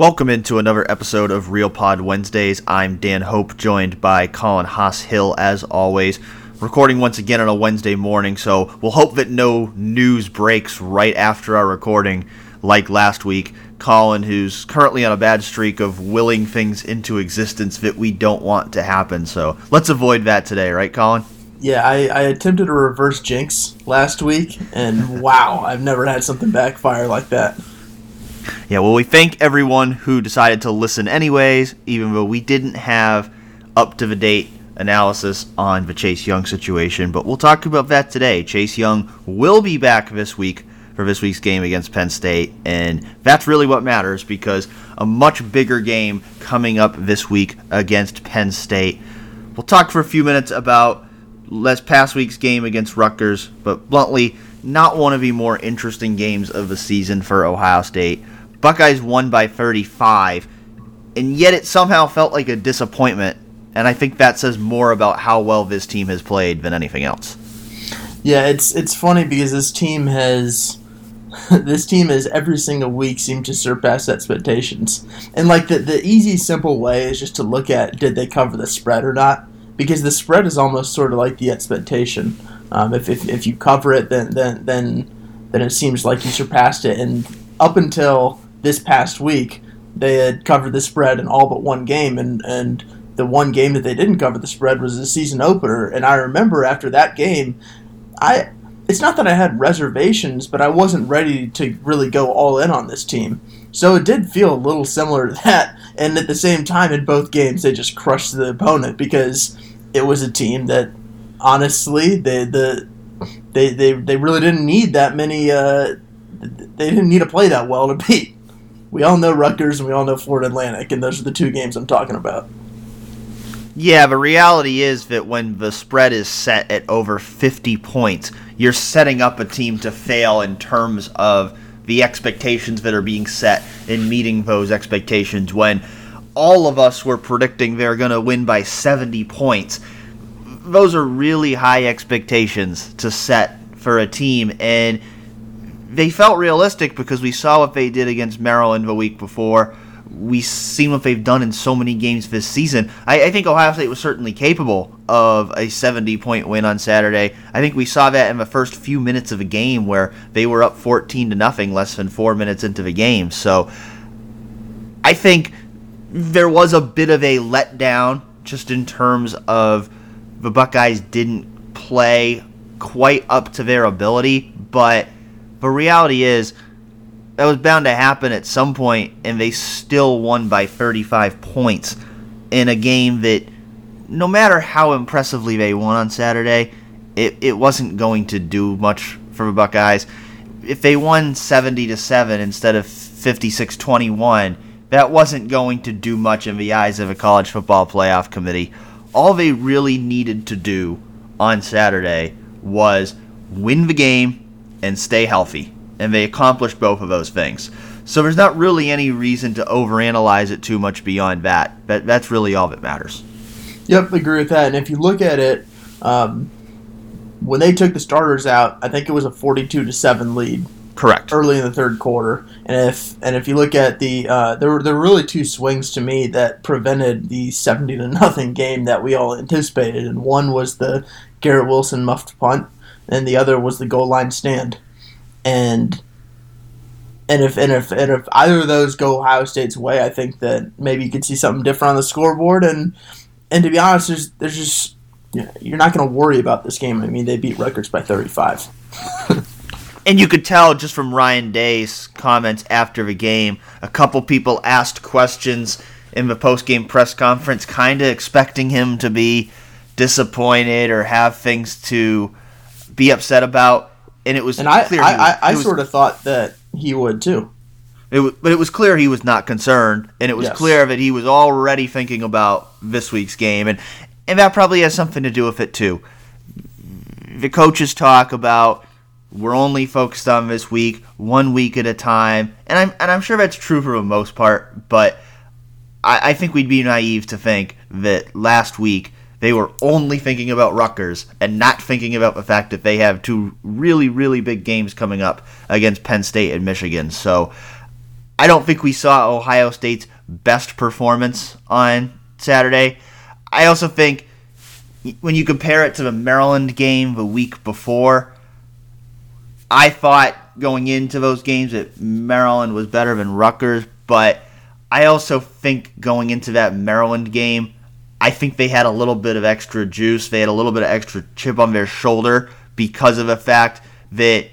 Welcome into another episode of Real Pod Wednesdays. I'm Dan Hope, joined by Colin Hass-Hill, as always. Recording once again on a Wednesday morning, so we'll hope that no news breaks right after our recording, like last week. Colin, who's currently on a bad streak of willing things into existence that we don't want to happen, so let's avoid that today, right, Colin? Yeah, I, I attempted a reverse jinx last week, and wow, I've never had something backfire like that. Yeah, well, we thank everyone who decided to listen anyways, even though we didn't have up to the date analysis on the Chase Young situation. But we'll talk about that today. Chase Young will be back this week for this week's game against Penn State, and that's really what matters because a much bigger game coming up this week against Penn State. We'll talk for a few minutes about last past week's game against Rutgers, but bluntly, not one of the more interesting games of the season for Ohio State. Buckeyes won by 35, and yet it somehow felt like a disappointment. And I think that says more about how well this team has played than anything else. Yeah, it's it's funny because this team has this team has every single week seemed to surpass expectations. And like the the easy simple way is just to look at did they cover the spread or not? Because the spread is almost sort of like the expectation. Um, if, if, if you cover it, then then then then it seems like you surpassed it. And up until this past week, they had covered the spread in all but one game, and and the one game that they didn't cover the spread was the season opener. And I remember after that game, I it's not that I had reservations, but I wasn't ready to really go all in on this team. So it did feel a little similar to that. And at the same time, in both games, they just crushed the opponent because it was a team that, honestly, they the they they, they really didn't need that many. Uh, they didn't need to play that well to beat we all know Rutgers and we all know Florida Atlantic, and those are the two games I'm talking about. Yeah, the reality is that when the spread is set at over 50 points, you're setting up a team to fail in terms of the expectations that are being set and meeting those expectations when all of us were predicting they're going to win by 70 points. Those are really high expectations to set for a team, and they felt realistic because we saw what they did against Maryland the week before. We seen what they've done in so many games this season. I, I, think Ohio State was certainly capable of a 70 point win on Saturday. I think we saw that in the first few minutes of the game where they were up 14 to nothing less than four minutes into the game. So I think there was a bit of a letdown just in terms of the Buckeyes didn't play quite up to their ability, but but reality is, that was bound to happen at some point, and they still won by 35 points in a game that, no matter how impressively they won on Saturday, it, it wasn't going to do much for the Buckeyes. If they won 70 to 7 instead of 56 21, that wasn't going to do much in the eyes of a college football playoff committee. All they really needed to do on Saturday was win the game and stay healthy. And they accomplished both of those things. So there's not really any reason to overanalyze it too much beyond that. But that's really all that matters. Yep, agree with that. And if you look at it, um, when they took the starters out, I think it was a 42 to seven lead. Correct. Early in the third quarter, and if and if you look at the uh, there were there were really two swings to me that prevented the 70 to nothing game that we all anticipated, and one was the Garrett Wilson muffed punt, and the other was the goal line stand and and if and if and if either of those go Ohio State's way, I think that maybe you could see something different on the scoreboard. And and to be honest, there's there's just you're not going to worry about this game. I mean, they beat Rutgers by 35. and you could tell just from Ryan Day's comments after the game, a couple people asked questions in the post-game press conference, kind of expecting him to be disappointed or have things to be upset about and it was and I clear I, was, I, I sort of thought that he would too. It was, but it was clear he was not concerned, and it was yes. clear that he was already thinking about this week's game, and and that probably has something to do with it too. The coaches talk about we're only focused on this week, one week at a time, and I'm and I'm sure that's true for the most part, but I, I think we'd be naive to think that last week they were only thinking about Rutgers and not thinking about the fact that they have two really, really big games coming up against Penn State and Michigan. So I don't think we saw Ohio State's best performance on Saturday. I also think when you compare it to the Maryland game the week before, I thought going into those games that Maryland was better than Rutgers, but I also think going into that Maryland game, I think they had a little bit of extra juice. They had a little bit of extra chip on their shoulder because of the fact that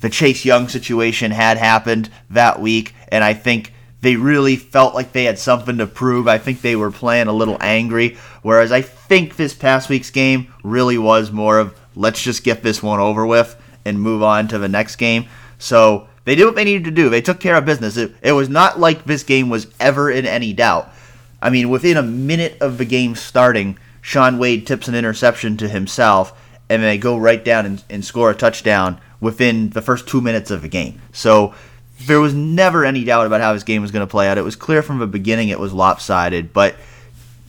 the Chase Young situation had happened that week, and I think they really felt like they had something to prove. I think they were playing a little angry, whereas I think this past week's game really was more of let's just get this one over with and move on to the next game. So they did what they needed to do. They took care of business. It, it was not like this game was ever in any doubt. I mean, within a minute of the game starting, Shaun Wade tips an interception to himself, and they go right down and, and score a touchdown within the first two minutes of the game. So there was never any doubt about how this game was going to play out. It was clear from the beginning it was lopsided, but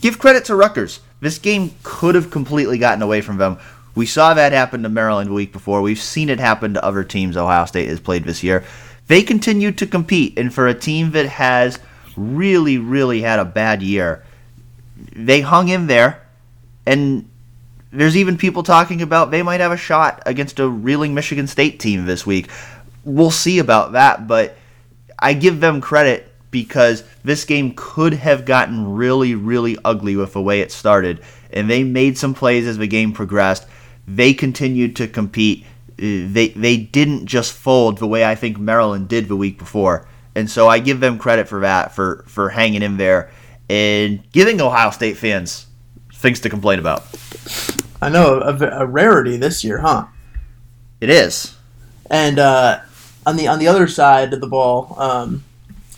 give credit to Rutgers. This game could have completely gotten away from them. We saw that happen to Maryland the week before. We've seen it happen to other teams Ohio State has played this year. They continue to compete, and for a team that has really, really had a bad year, they hung in there, and there's even people talking about they might have a shot against a reeling Michigan State team this week. We'll see about that, but I give them credit because this game could have gotten really, really ugly with the way it started, and they made some plays as the game progressed they continued to compete. Uh, they they didn't just fold the way I think Maryland did the week before, and so I give them credit for that for for hanging in there and giving Ohio State fans things to complain about. I know a, a rarity this year, huh? It is. And uh, on the on the other side of the ball, um,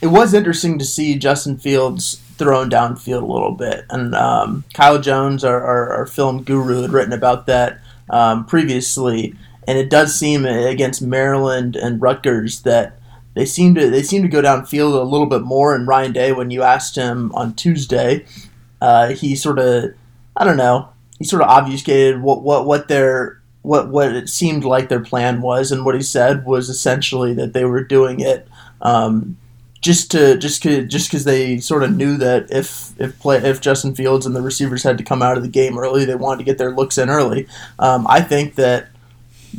it was interesting to see Justin Fields thrown downfield a little bit, and um, Kyle Jones, our, our, our film guru, had written about that um, previously, and it does seem against Maryland and Rutgers that they seem to they seem to go downfield a little bit more. And Ryan Day, when you asked him on Tuesday, uh, he sort of I don't know he sort of obfuscated what what what their what what it seemed like their plan was, and what he said was essentially that they were doing it. Um, just to just cause, just because they sort of knew that if if play if Justin Fields and the receivers had to come out of the game early, they wanted to get their looks in early. Um, I think that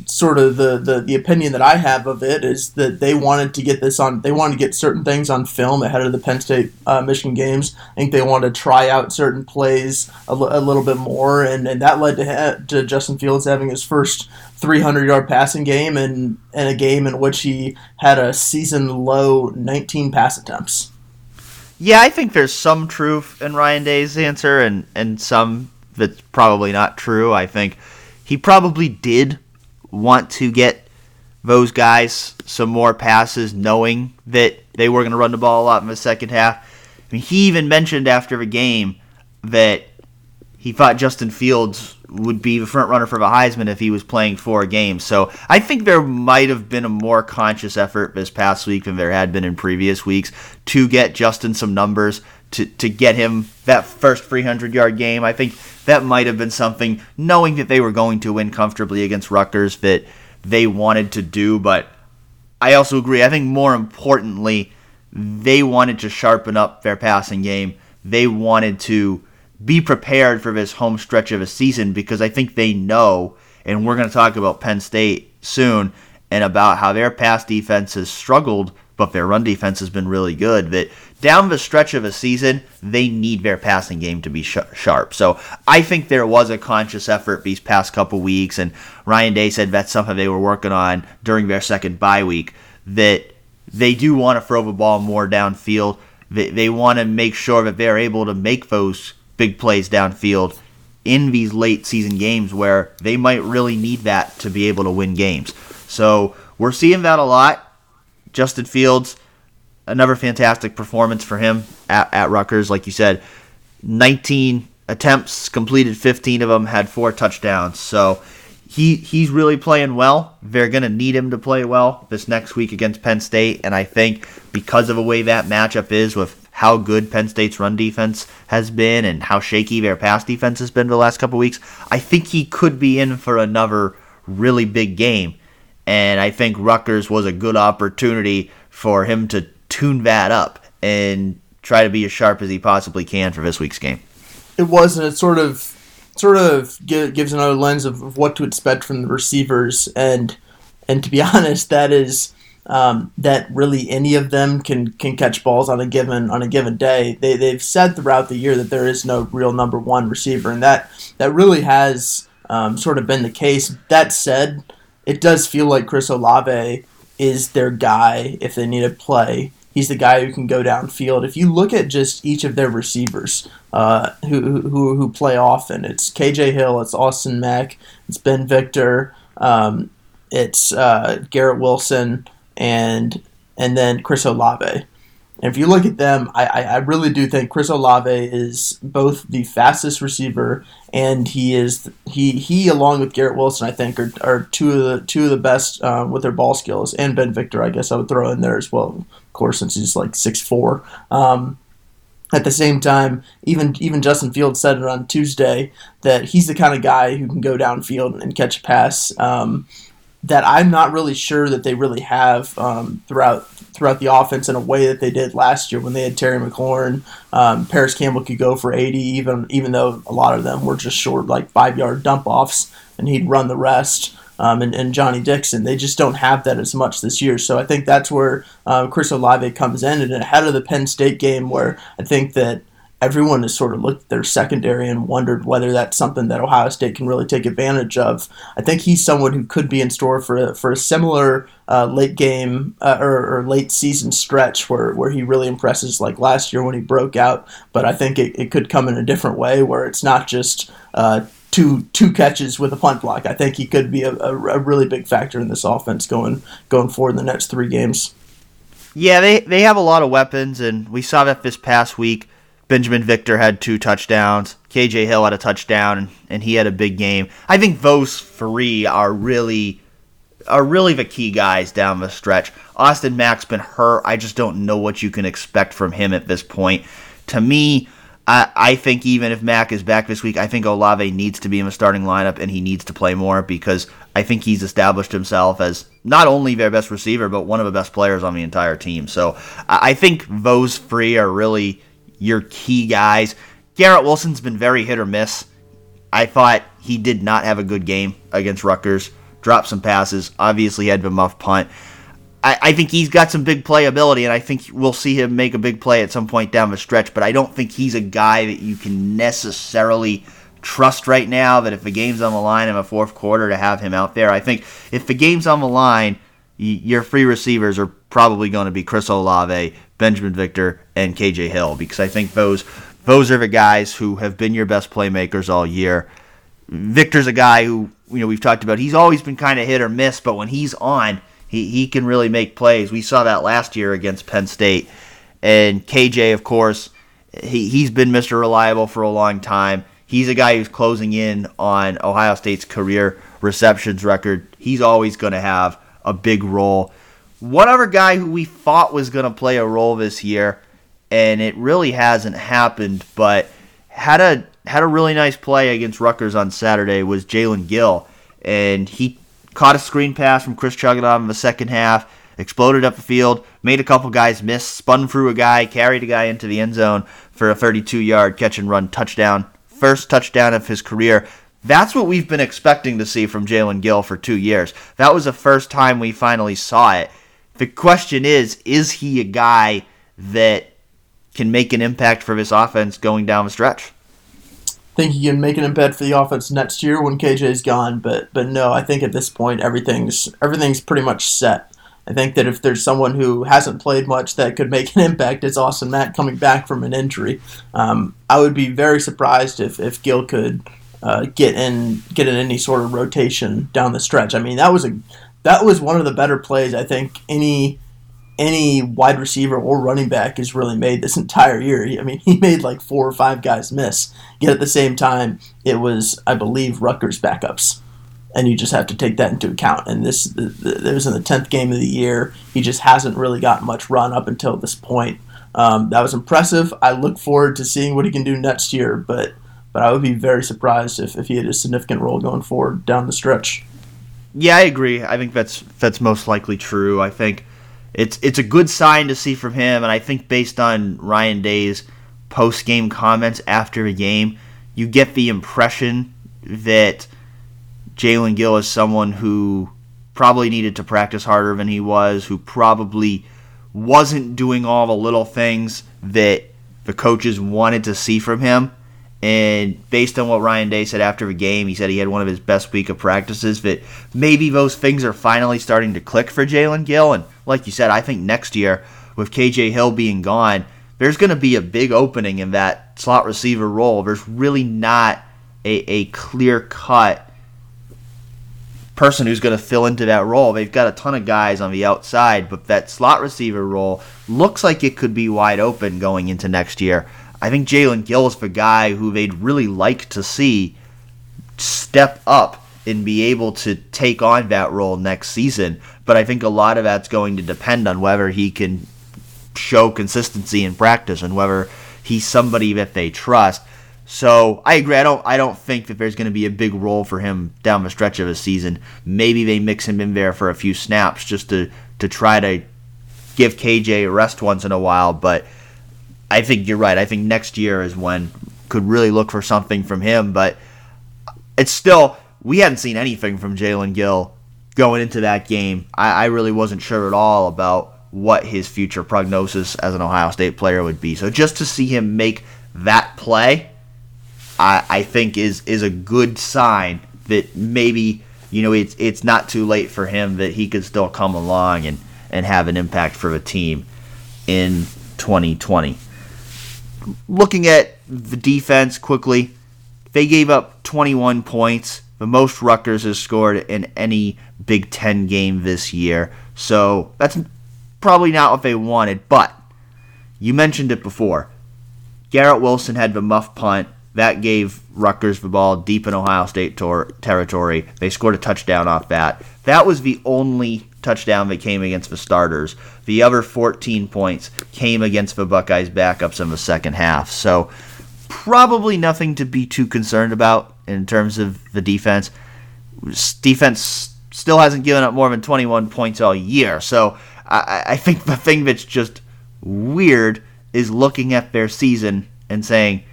sort of the, the the opinion that I have of it is that they wanted to get this on. They wanted to get certain things on film ahead of the Penn State uh, Michigan games. I think they wanted to try out certain plays a, l- a little bit more, and, and that led to ha- to Justin Fields having his first 300 yard passing game and in a game in which he had a season low 19 pass attempts. Yeah, I think there's some truth in Ryan Day's answer, and and some that's probably not true. I think he probably did want to get those guys some more passes, knowing that they were going to run the ball a lot in the second half. I mean, he even mentioned after the game that he thought Justin Fields would be the front runner for the Heisman if he was playing four games. So I think there might have been a more conscious effort this past week than there had been in previous weeks to get Justin some numbers to, to get him that first 300 yard game. I think that might have been something, knowing that they were going to win comfortably against Rutgers, that they wanted to do. But I also agree. I think more importantly, they wanted to sharpen up their passing game. They wanted to be prepared for this home stretch of a season because I think they know, and we're going to talk about Penn State soon, and about how their pass defense has struggled, but their run defense has been really good. That down the stretch of a season, they need their passing game to be sh- sharp. So I think there was a conscious effort these past couple weeks, and Ryan Day said that's something they were working on during their second bye week. That they do want to throw the ball more downfield. They, they want to make sure that they're able to make those big plays downfield in these late season games where they might really need that to be able to win games. So we're seeing that a lot. Justin Fields another fantastic performance for him at, at Rutgers. Like you said, 19 attempts, completed 15 of them, had four touchdowns. So he he's really playing well. They're going to need him to play well this next week against Penn State, and I think because of the way that matchup is with how good Penn State's run defense has been and how shaky their pass defense has been the last couple weeks, I think he could be in for another really big game. And I think Rutgers was a good opportunity for him to tune that up and try to be as sharp as he possibly can for this week's game. It was, and it sort of sort of gives another lens of, what to expect from the receivers, and and to be honest, that is um, that really any of them can can catch balls on a given on a given day. They they've said throughout the year that there is no real number one receiver, and that that really has um, sort of been the case. That said, it does feel like Chris Olave is their guy if they need to play. He's the guy who can go downfield. If you look at just each of their receivers uh, who, who who play often, it's KJ Hill, it's Austin Mack, it's Ben Victor, um, it's uh, Garrett Wilson, and and then Chris Olave. And if you look at them, I, I really do think Chris Olave is both the fastest receiver and he is he he along with Garrett Wilson I think are, are two of the two of the best uh, with their ball skills and Ben Victor I guess I would throw in there as well course since he's like six four. Um, at the same time, even even Justin Fields said it on Tuesday that he's the kind of guy who can go downfield and catch a pass. Um, that I'm not really sure that they really have um, throughout throughout the offense in a way that they did last year when they had Terry McLaurin. Um, Parris Campbell could go for 80, even even though a lot of them were just short, like five yard dump offs, and he'd run the rest. Um, and, and, Johnny Dixon, they just don't have that as much this year. So I think that's where uh, Chris Olave comes in, and ahead of the Penn State game, where I think that everyone has sort of looked at their secondary and wondered whether that's something that Ohio State can really take advantage of. I think he's someone who could be in store for a, for a similar uh, late game uh, or, or, late season stretch where, where he really impresses like last year when he broke out. But I think it, it could come in a different way where it's not just uh, two two catches with a punt block. I think he could be a, a, a really big factor in this offense going going forward in the next three games. Yeah, they, they have a lot of weapons, and we saw that this past week Binjimen Victor had two touchdowns. KJ Hill had a touchdown, and, and he had a big game. I think those three are really are really the key guys down the stretch. Austin Mack's been hurt. I just don't know what you can expect from him at this point. To me, I, I think even if Mack is back this week, I think Olave needs to be in the starting lineup and he needs to play more because I think he's established himself as not only their best receiver, but one of the best players on the entire team. So I think those three are really your key guys. Garrett Wilson's been very hit or miss. I thought he did not have a good game against Rutgers. Dropped some passes. Obviously had the muff punt. I, I, think he's got some big playability, and I think we'll see him make a big play at some point down the stretch. But I don't think he's a guy that you can necessarily trust right now. That if the game's on the line in the fourth quarter, to have him out there. I think if the game's on the line, your free receivers are probably going to be Chris Olave, Binjimen Victor, and KJ Hill because I think those those are the guys who have been your best playmakers all year. Victor's a guy who you know we've talked about. He's always been kind of hit or miss, but when he's on, he he can really make plays. We saw that last year against Penn State. And KJ, of course, he he's been Mr. Reliable for a long time. He's a guy who's closing in on Ohio State's career receptions record. He's always going to have a big role. Other guy who we thought was going to play a role this year, and it really hasn't happened, but had a had a really nice play against Rutgers on Saturday was Jaelen Gill, and he caught a screen pass from Chris Chugunov in the second half, exploded up the field, made a couple guys miss, spun through a guy, carried a guy into the end zone for a 32-yard catch and run touchdown, first touchdown of his career. That's what we've been expecting to see from Jaelen Gill for two years. That was the first time we finally saw it. The question is, is he a guy that can make an impact for this offense going down the stretch? Think he can make an impact for the offense next year when KJ's gone, but but no, I think at this point everything's everything's pretty much set. I think that if there's someone who hasn't played much that could make an impact, it's Austin Mack coming back from an injury. Um, I would be very surprised if, if Gill could uh, get in get in any sort of rotation down the stretch. I mean, that was a that was one of the better plays I think any any wide receiver or running back has really made this entire year. I mean, he made like four or five guys miss. Yet at the same time, it was I believe Rutgers backups, and you just have to take that into account. And this the, the, it was in the tenth game of the year. He just hasn't really gotten much run up until this point. Um, that was impressive. I look forward to seeing what he can do next year, but but I would be very surprised if, if he had a significant role going forward down the stretch. Yeah, I agree. I think that's that's most likely true. I think it's it's a good sign to see from him, and I think based on Ryan Day's post game comments after a game, you get the impression that Jaelen Gill is someone who probably needed to practice harder than he was, who probably wasn't doing all the little things that the coaches wanted to see from him. And based on what Ryan Day said after the game, he said he had one of his best week of practices. That maybe those things are finally starting to click for Jaelen Gill. And like you said, I think next year with KJ Hill being gone, there's going to be a big opening in that slot receiver role. There's really not a, a clear cut person who's going to fill into that role. They've got a ton of guys on the outside, but that slot receiver role looks like it could be wide open going into next year. I think Jaelen Gill is the guy who they'd really like to see step up and be able to take on that role next season. But I think a lot of that's going to depend on whether he can show consistency in practice and whether he's somebody that they trust. So I agree. I don't. I don't think that there's going to be a big role for him down the stretch of a season. Maybe they mix him in there for a few snaps just to to try to give KJ a rest once in a while. But I think you're right. I think next year is when could really look for something from him. But it's still we hadn't seen anything from Jaelen Gill going into that game. I, I really wasn't sure at all about what his future prognosis as an Ohio State player would be. So just to see him make that play I, I think is is a good sign that maybe you know it's it's not too late for him that he could still come along and and have an impact for the team in 2020. Looking at the defense quickly, they gave up 21 points, the most Rutgers has scored in any Big Ten game this year. So that's probably not what they wanted, but you mentioned it before. Garrett Wilson had the muff punt that gave Rutgers the ball deep in Ohio State tor- territory. They scored a touchdown off that. That was the only touchdown that came against the starters. The other 14 points came against the Buckeyes backups in the second half. So probably nothing to be too concerned about in terms of the defense. Defense still hasn't given up more than 21 points all year. So I, I think the thing that's just weird is looking at their season and saying,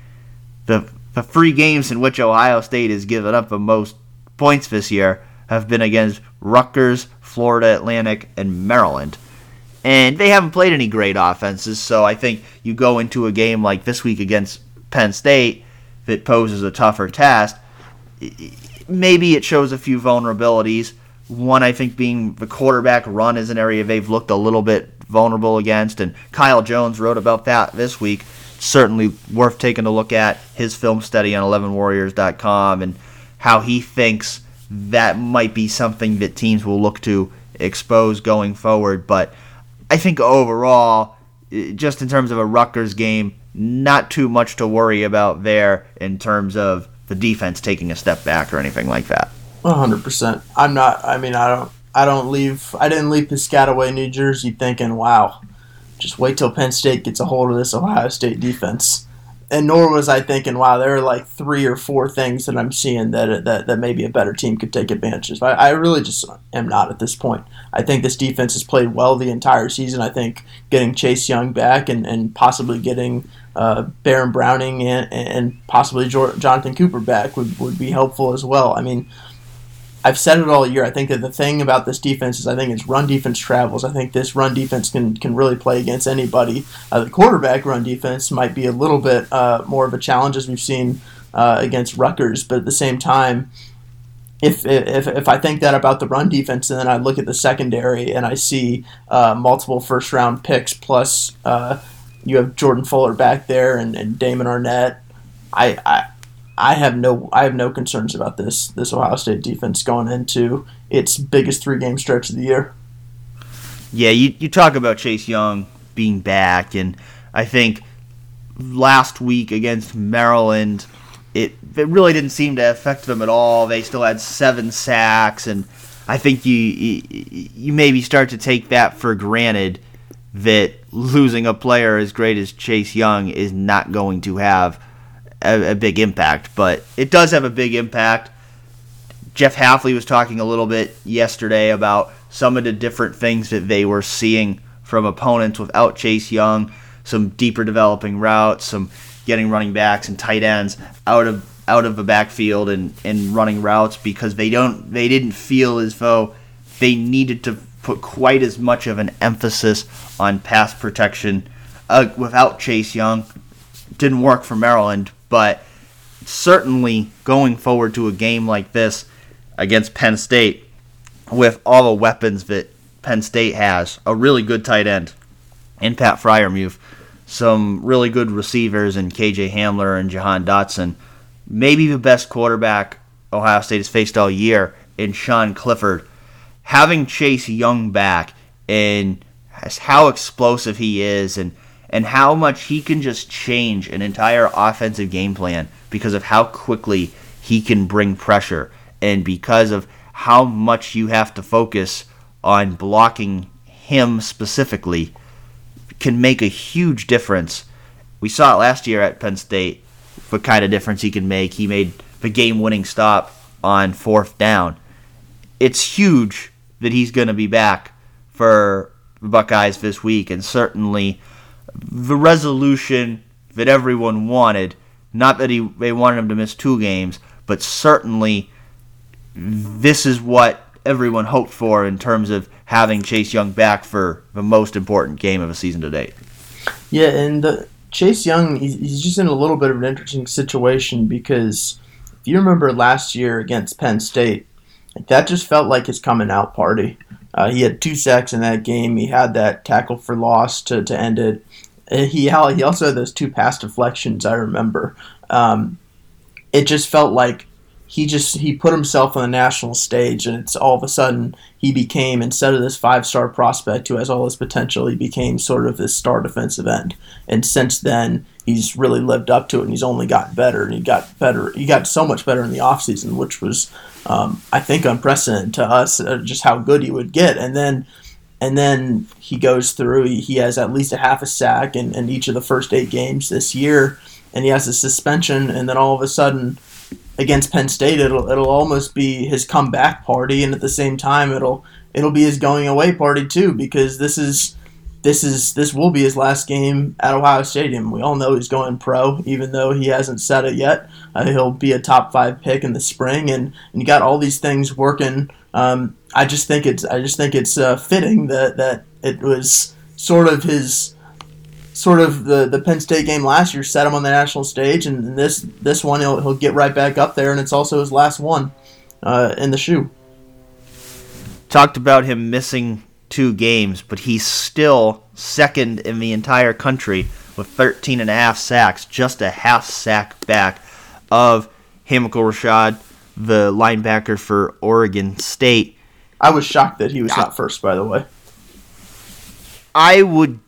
the the three games in which Ohio State has given up the most points this year have been against Rutgers, Florida Atlantic, and Maryland. And they haven't played any great offenses, so I think you go into a game like this week against Penn State that poses a tougher task. Maybe it shows a few vulnerabilities. One, I think, being the quarterback run is an area they've looked a little bit vulnerable against, and Kyle Jones wrote about that this week certainly worth taking a look at his film study on 11warriors.com and how he thinks that might be something that teams will look to expose going forward. But I think overall, just in terms of a Rutgers game, not too much to worry about there in terms of the defense taking a step back or anything like that. 100%. I'm not, I mean, I don't. I don't leave. I didn't leave Piscataway, New Jersey, thinking, "Wow, just wait till Penn State gets a hold of this Ohio State defense. And nor was I thinking, wow, there are like three or four things that I'm seeing that that, that maybe a better team could take advantage of. I, I really just am not at this point. I think this defense has played well the entire season. I think getting Chase Young back and, and possibly getting uh, Baron Browning and, and possibly Jonathon Cooper back would, would be helpful as well. I mean, I've said it all year. I think that the thing about this defense is I think its run defense travels. I think this run defense can can really play against anybody. Uh, the quarterback run defense might be a little bit uh, more of a challenge as we've seen uh, against Rutgers, but at the same time, if, if if I think that about the run defense, and then I look at the secondary and I see uh, multiple first round picks plus uh, you have Jordan Fuller back there and, and Damon Arnette, I, I I have no I have no concerns about this this Ohio State defense going into its biggest three game stretch of the year. Yeah, you, you talk about Chase Young being back, and I think last week against Maryland, it it really didn't seem to affect them at all. They still had seven sacks, and I think you you, you maybe start to take that for granted that losing a player as great as Chase Young is not going to have a, a big impact, but it does have a big impact. Jeff Hafley was talking a little bit yesterday about some of the different things that they were seeing from opponents without Chase Young, some deeper developing routes, some getting running backs and tight ends out of out of the backfield and, and running routes because they don't they didn't feel as though they needed to put quite as much of an emphasis on pass protection uh, without Chase Young. Didn't work for Maryland, but certainly going forward to a game like this against Penn State with all the weapons that Penn State has, a really good tight end in Pat Freiermuth, some really good receivers in KJ Hamler and Jahan Dotson maybe the best quarterback Ohio State has faced all year in Sean Clifford. Having Chase Young back and how explosive he is and and how much he can just change an entire offensive game plan because of how quickly he can bring pressure and because of how much you have to focus on blocking him specifically can make a huge difference. We saw it last year at Penn State what kind of difference he can make. He made the game winning stop on fourth down. It's huge that he's going to be back for the Buckeyes this week, and certainly the resolution that everyone wanted. Not that he they wanted him to miss two games, but certainly this is what everyone hoped for in terms of having Chase Young back for the most important game of the season to date. Yeah, and the Chase Young, he's just in a little bit of an interesting situation because if you remember last year against Penn State, that just felt like his coming out party. Uh, he had two sacks in that game. He had that tackle for loss to, to end it. Uh, he he also had those two pass deflections. I remember. Um, it just felt like he just he put himself on the national stage and it's all of a sudden he became instead of this five star prospect who has all this potential he became sort of this star defensive end and since then he's really lived up to it and he's only gotten better and he got better he got so much better in the offseason which was um, i think unprecedented to us uh, just how good he would get and then and then he goes through he, has at least a half a sack in, in each of the first eight games this year and he has a suspension and then all of a sudden against Penn State, it'll it'll almost be his comeback party, and at the same time, it'll it'll be his going away party too, because this is this is this will be his last game at Ohio Stadium. We all know he's going pro, even though he hasn't said it yet. Uh, he'll be a top five pick in the spring, and, and you got all these things working. Um, I just think it's I just think it's uh, fitting that that it was sort of his sort of the, the Penn State game last year set him on the national stage, and this this one he'll, he'll get right back up there, and it's also his last one uh, in the shoe. Talked about him missing two games, but he's still second in the entire country with 13 and a half sacks, just a half sack back of Hamilcar Rashed, the linebacker for Oregon State. I was shocked that he was not first, by the way. I would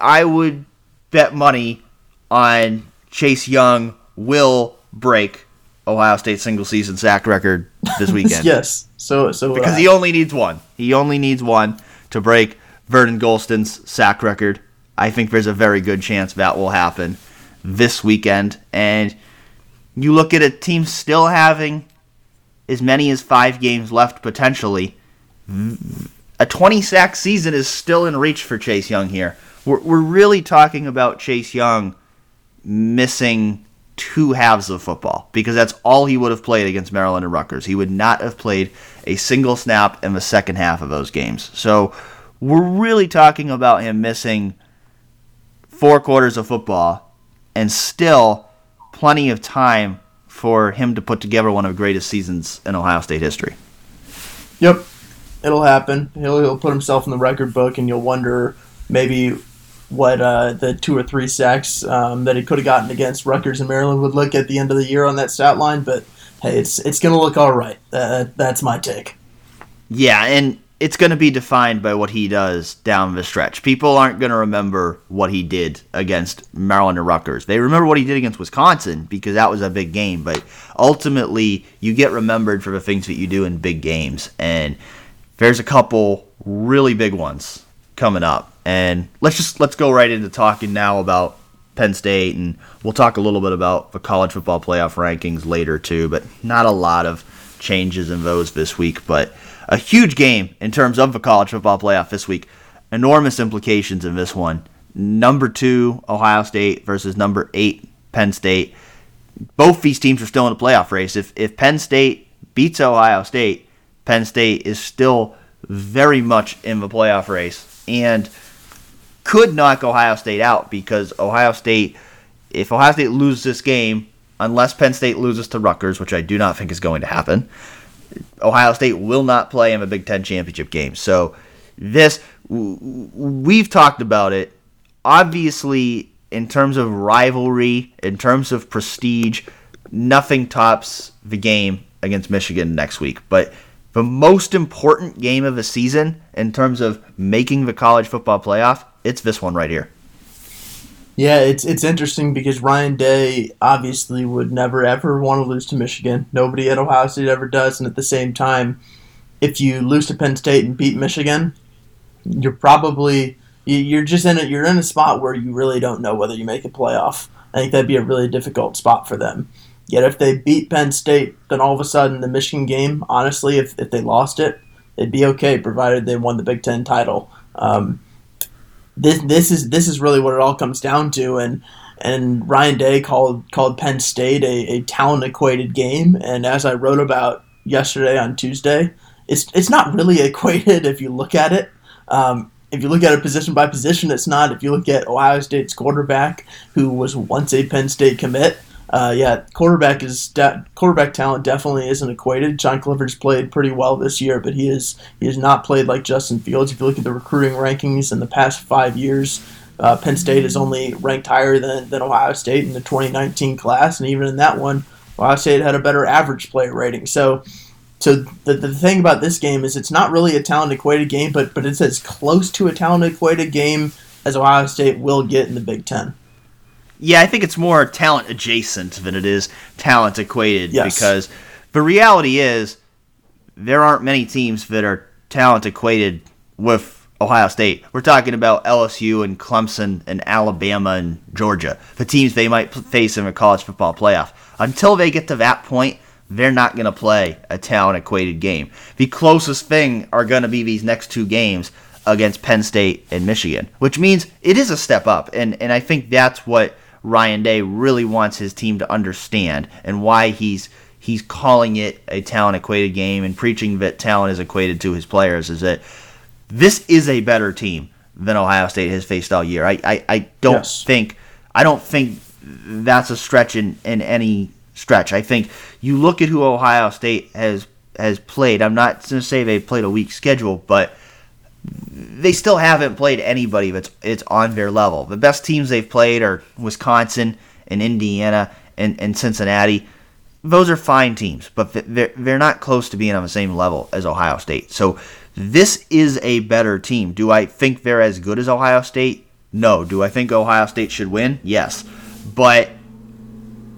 I would bet money on Chase Young will break Ohio State single season sack record this weekend. yes. So so because uh, he only needs one. He only needs one to break Vernon Gholston's sack record. I think there's a very good chance that will happen this weekend. And you look at a team still having as many as five games left potentially. A 20 sack season is still in reach for Chase Young here we're, we're really talking about Chase Young missing two halves of football because that's all he would have played against Maryland and Rutgers. He would not have played a single snap in the second half of those games. So we're really talking about him missing four quarters of football and still plenty of time for him to put together one of the greatest seasons in Ohio State history. Yep, it'll happen. He'll, he'll put himself in the record book, and you'll wonder maybe what uh, the two or three sacks um, that he could have gotten against Rutgers and Maryland would look at the end of the year on that stat line. But hey, it's it's going to look all right. Uh, that's my take. Yeah, and it's going to be defined by what he does down the stretch. People aren't going to remember what he did against Maryland and Rutgers. They remember what he did against Wisconsin because that was a big game. But ultimately, you get remembered for the things that you do in big games. And there's a couple really big ones coming up. And let's just let's go right into talking now about Penn State, and we'll talk a little bit about the college football playoff rankings later too. But not a lot of changes in those this week, but a huge game in terms of the college football playoff this week. enormous implications in this one. Number two, Ohio State versus number eight, Penn State. Both these teams are still in the playoff race. If if Penn State beats Ohio State, Penn State is still very much in the playoff race and could knock Ohio State out because Ohio State, if Ohio State loses this game, unless Penn State loses to Rutgers, which I do not think is going to happen, Ohio State will not play in the Big Ten championship game. So this we've talked about it. Obviously, in terms of rivalry, in terms of prestige, nothing tops the game against Michigan next week. But the most important game of the season in terms of making the college football playoff, it's this one right here. Yeah, it's it's interesting because Ryan Day obviously would never ever want to lose to Michigan. Nobody at Ohio State ever does, and at the same time, if you lose to Penn State and beat Michigan, you're probably you're just in a, you're in a spot where you really don't know whether you make a playoff. I think that'd be a really difficult spot for them. Yet if they beat Penn State, then all of a sudden the Michigan game, honestly, if, if they lost it, it'd be okay, provided they won the Big Ten title. Um, this this is this is really what it all comes down to, and and Ryan Day called called Penn State a, a talent equated game, and as I wrote about yesterday on Tuesday, it's it's not really equated if you look at it. Um, if you look at it position by position, it's not. If you look at Ohio State's quarterback, who was once a Penn State commit, uh, yeah, quarterback is de- quarterback talent definitely isn't equated. John Clifford's played pretty well this year, but he is he has not played like Justin Fields. If you look at the recruiting rankings in the past five years, uh, Penn State is only ranked higher than, than Ohio State in the 2019 class, and even in that one, Ohio State had a better average player rating. So, so the, the thing about this game is it's not really a talent equated game, but but it's as close to a talent equated game as Ohio State will get in the Big Ten. Yeah, I think it's more talent adjacent than it is talent equated yes. because the reality is there aren't many teams that are talent equated with Ohio State. We're talking about LSU and Clemson and Alabama and Georgia, the teams they might face in a college football playoff. Until they get to that point, they're not going to play a talent equated game. The closest thing are going to be these next two games against Penn State and Michigan, which means it is a step up. And, and I think that's what Ryan Day really wants his team to understand and why he's he's calling it a talent equated game and preaching that talent is equated to his players is that this is a better team than Ohio State has faced all year. I, I, I don't yes. think I don't think that's a stretch in, in any stretch. I think you look at who Ohio State has has played. I'm not going to say they played a weak schedule, but they still haven't played anybody that's it's on their level. The best teams they've played are Wisconsin and Indiana and, and Cincinnati. Those are fine teams, but they're, they're not close to being on the same level as Ohio State. So this is a better team. Do I think they're as good as Ohio State? No. Do I think Ohio State should win? Yes. But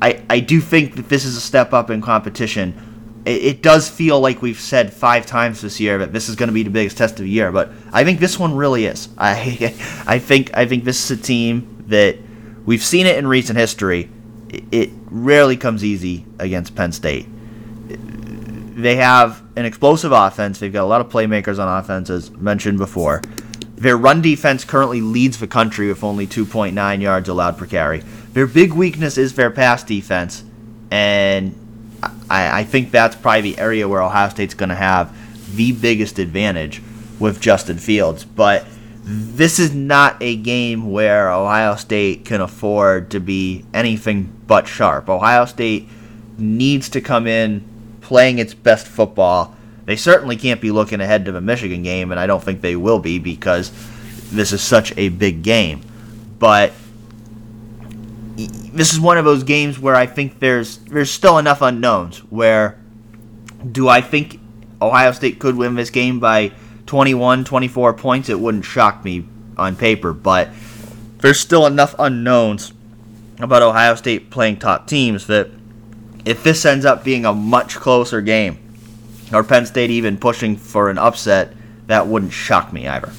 I, I do think that this is a step up in competition it, it does feel like we've said five times this year that this is going to be the biggest test of the year, but I think this one really is. I I think I think this is a team that we've seen it in recent history. It, it rarely comes easy against Penn State. They have an explosive offense. They've got a lot of playmakers on offense, as mentioned before. Their run defense currently leads the country with only 2.9 yards allowed per carry. Their big weakness is their pass defense, and I, I think that's probably the area where Ohio State's going to have the biggest advantage with Justin Fields. But this is not a game where Ohio State can afford to be anything but sharp. Ohio State needs to come in playing its best football. They certainly can't be looking ahead to the Michigan game, and I don't think they will be because this is such a big game. But this is one of those games where I think there's there's still enough unknowns. Where do I think Ohio State could win this game by 21, 24 points? It wouldn't shock me on paper, but there's still enough unknowns about Ohio State playing top teams that if this ends up being a much closer game, or Penn State even pushing for an upset, that wouldn't shock me either.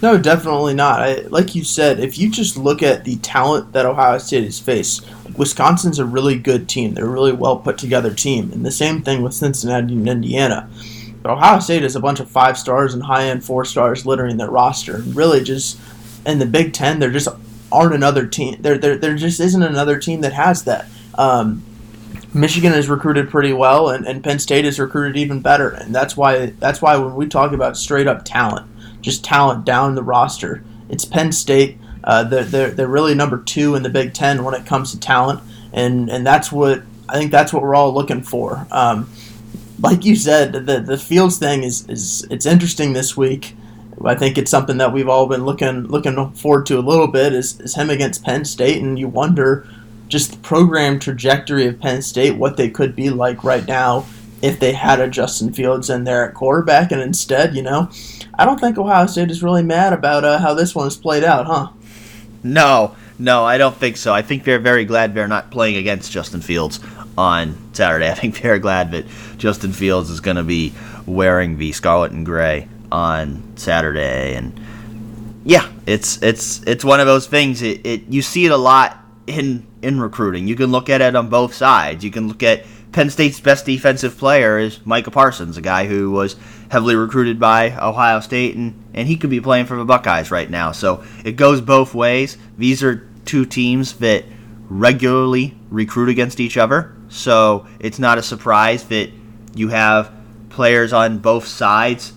No, definitely not. I, like you said, if you just look at the talent that Ohio State has faced, Wisconsin's a really good team. They're a really well put together team. And the same thing with Cincinnati and Indiana. But Ohio State is a bunch of five stars and high end four stars littering their roster. Really, just in the Big Ten, there just aren't another team. There, there, there just isn't another team that has that. Um, Michigan is recruited pretty well, and, and Penn State is recruited even better, and that's why that's why when we talk about straight up talent, just talent down the roster, it's Penn State. Uh, they're, they're, they're really number two in the Big Ten when it comes to talent, and and that's what I think that's what we're all looking for. Um, like you said, the the Fields thing is is it's interesting this week. I think it's something that we've all been looking looking forward to a little bit is, is him against Penn State, and you wonder just the program trajectory of Penn State, what they could be like right now if they had a Justin Fields in there at quarterback, and instead, you know, I don't think Ohio State is really mad about uh, how this one has played out, huh? No, no, I don't think so. I think they're very glad they're not playing against Justin Fields on Saturday. I think they're glad that Justin Fields is going to be wearing the scarlet and gray on Saturday, and yeah, it's it's it's one of those things. It, it you see it a lot in in recruiting. You can look at it on both sides. You can look at Penn State's best defensive player is Micah Parsons, a guy who was heavily recruited by Ohio State, and, and he could be playing for the Buckeyes right now. So it goes both ways. These are two teams that regularly recruit against each other, so it's not a surprise that you have players on both sides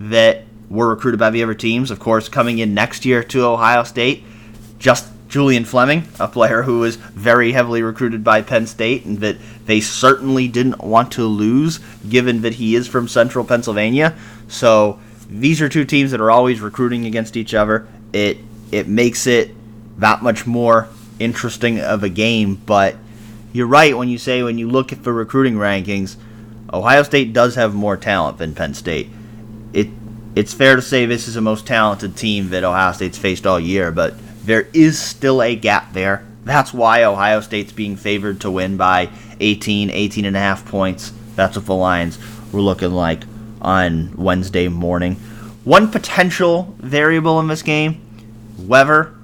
that were recruited by the other teams. Of course, coming in next year to Ohio State, just Julian Fleming, a player who was very heavily recruited by Penn State and that they certainly didn't want to lose, given that he is from central Pennsylvania. So these are two teams that are always recruiting against each other. It it makes it that much more interesting of a game. But you're right when you say when you look at the recruiting rankings, Ohio State does have more talent than Penn State. It it's fair to say this is the most talented team that Ohio State's faced all year, but there is still a gap there. That's why Ohio State's being favored to win by 18, 18 and a half points. That's what the lines were looking like on Wednesday morning. One potential variable in this game, weather.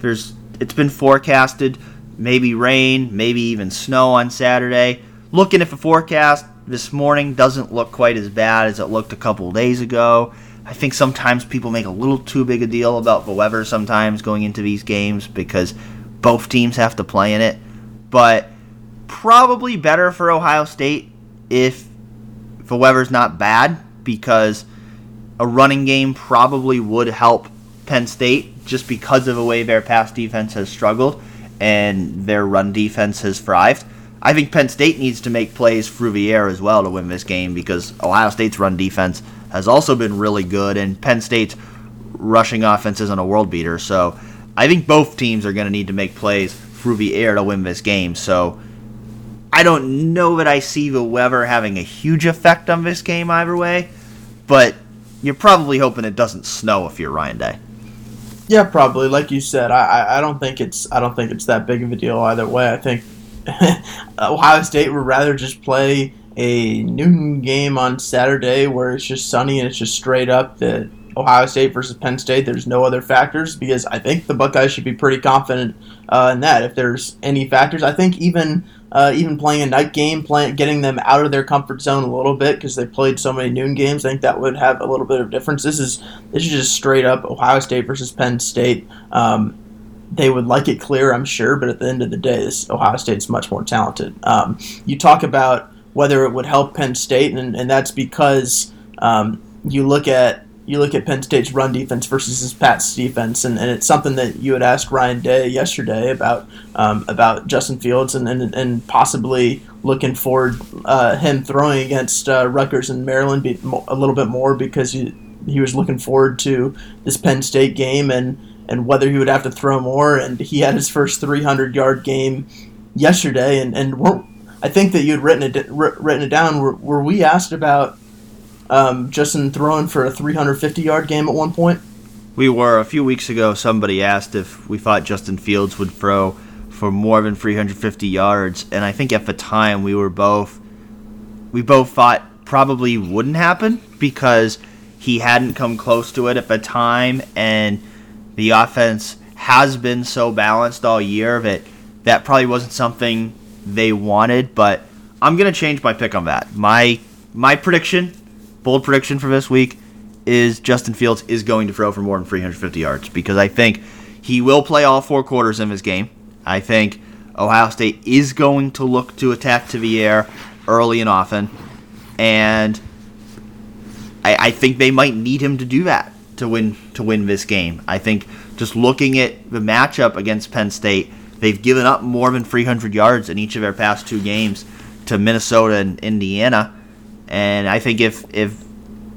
There's it's been forecasted maybe rain, maybe even snow on Saturday. Looking at the forecast this morning doesn't look quite as bad as it looked a couple days ago. I think sometimes people make a little too big a deal about the weather sometimes going into these games because both teams have to play in it. But probably better for Ohio State if the weather's not bad because a running game probably would help Penn State just because of the way their pass defense has struggled and their run defense has thrived. I think Penn State needs to make plays through the air as well to win this game because Ohio State's run defense has also been really good, and Penn State's rushing offense isn't a world beater. So I think both teams are going to need to make plays through the air to win this game. So I don't know that I see the weather having a huge effect on this game either way, but you're probably hoping it doesn't snow if you're Ryan Day. Yeah, probably. Like you said, I, I don't think it's I don't think it's that big of a deal either way. I think Ohio State would rather just play a noon game on Saturday where it's just sunny and it's just straight up the Ohio State versus Penn State. There's no other factors because I think the Buckeyes should be pretty confident uh, in that. If there's any factors, I think even uh, even playing a night game, playing getting them out of their comfort zone a little bit because they played so many noon games. I think that would have a little bit of difference. This is this is just straight up Ohio State versus Penn State. Um, they would like it clear, I'm sure, but at the end of the day, this Ohio State's much more talented. Um, you talk about weather it would help Penn State, and, and that's because um, you look at you look at Penn State's run defense versus his pass defense, and, and it's something that you had asked Ryan Day yesterday about um, about Justin Fields and, and, and possibly looking forward uh, him throwing against uh, Rutgers and Maryland a little bit more because he, he was looking forward to this Penn State game and and whether he would have to throw more. And he had his first 300 yard game yesterday, and and I think that you'd written it written it down. Were, were we asked about um, Justin throwing for a 350 yard game at one point? We were a few weeks ago. Somebody asked if we thought Justin Fields would throw for more than 350 yards, and I think at the time we were both we both thought probably wouldn't happen because he hadn't come close to it at the time, and the offense has been so balanced all year that that probably wasn't something they wanted, but I'm gonna change my pick on that. My my prediction bold prediction for this week is Justin Fields is going to throw for more than 350 yards because I think he will play all four quarters in this game. I think Ohio State is going to look to attack to the air early and often, and I, I think they might need him to do that to win to win this game. I think just looking at the matchup against Penn State, they've given up more than 300 yards in each of their past two games to Minnesota and Indiana, and I think if if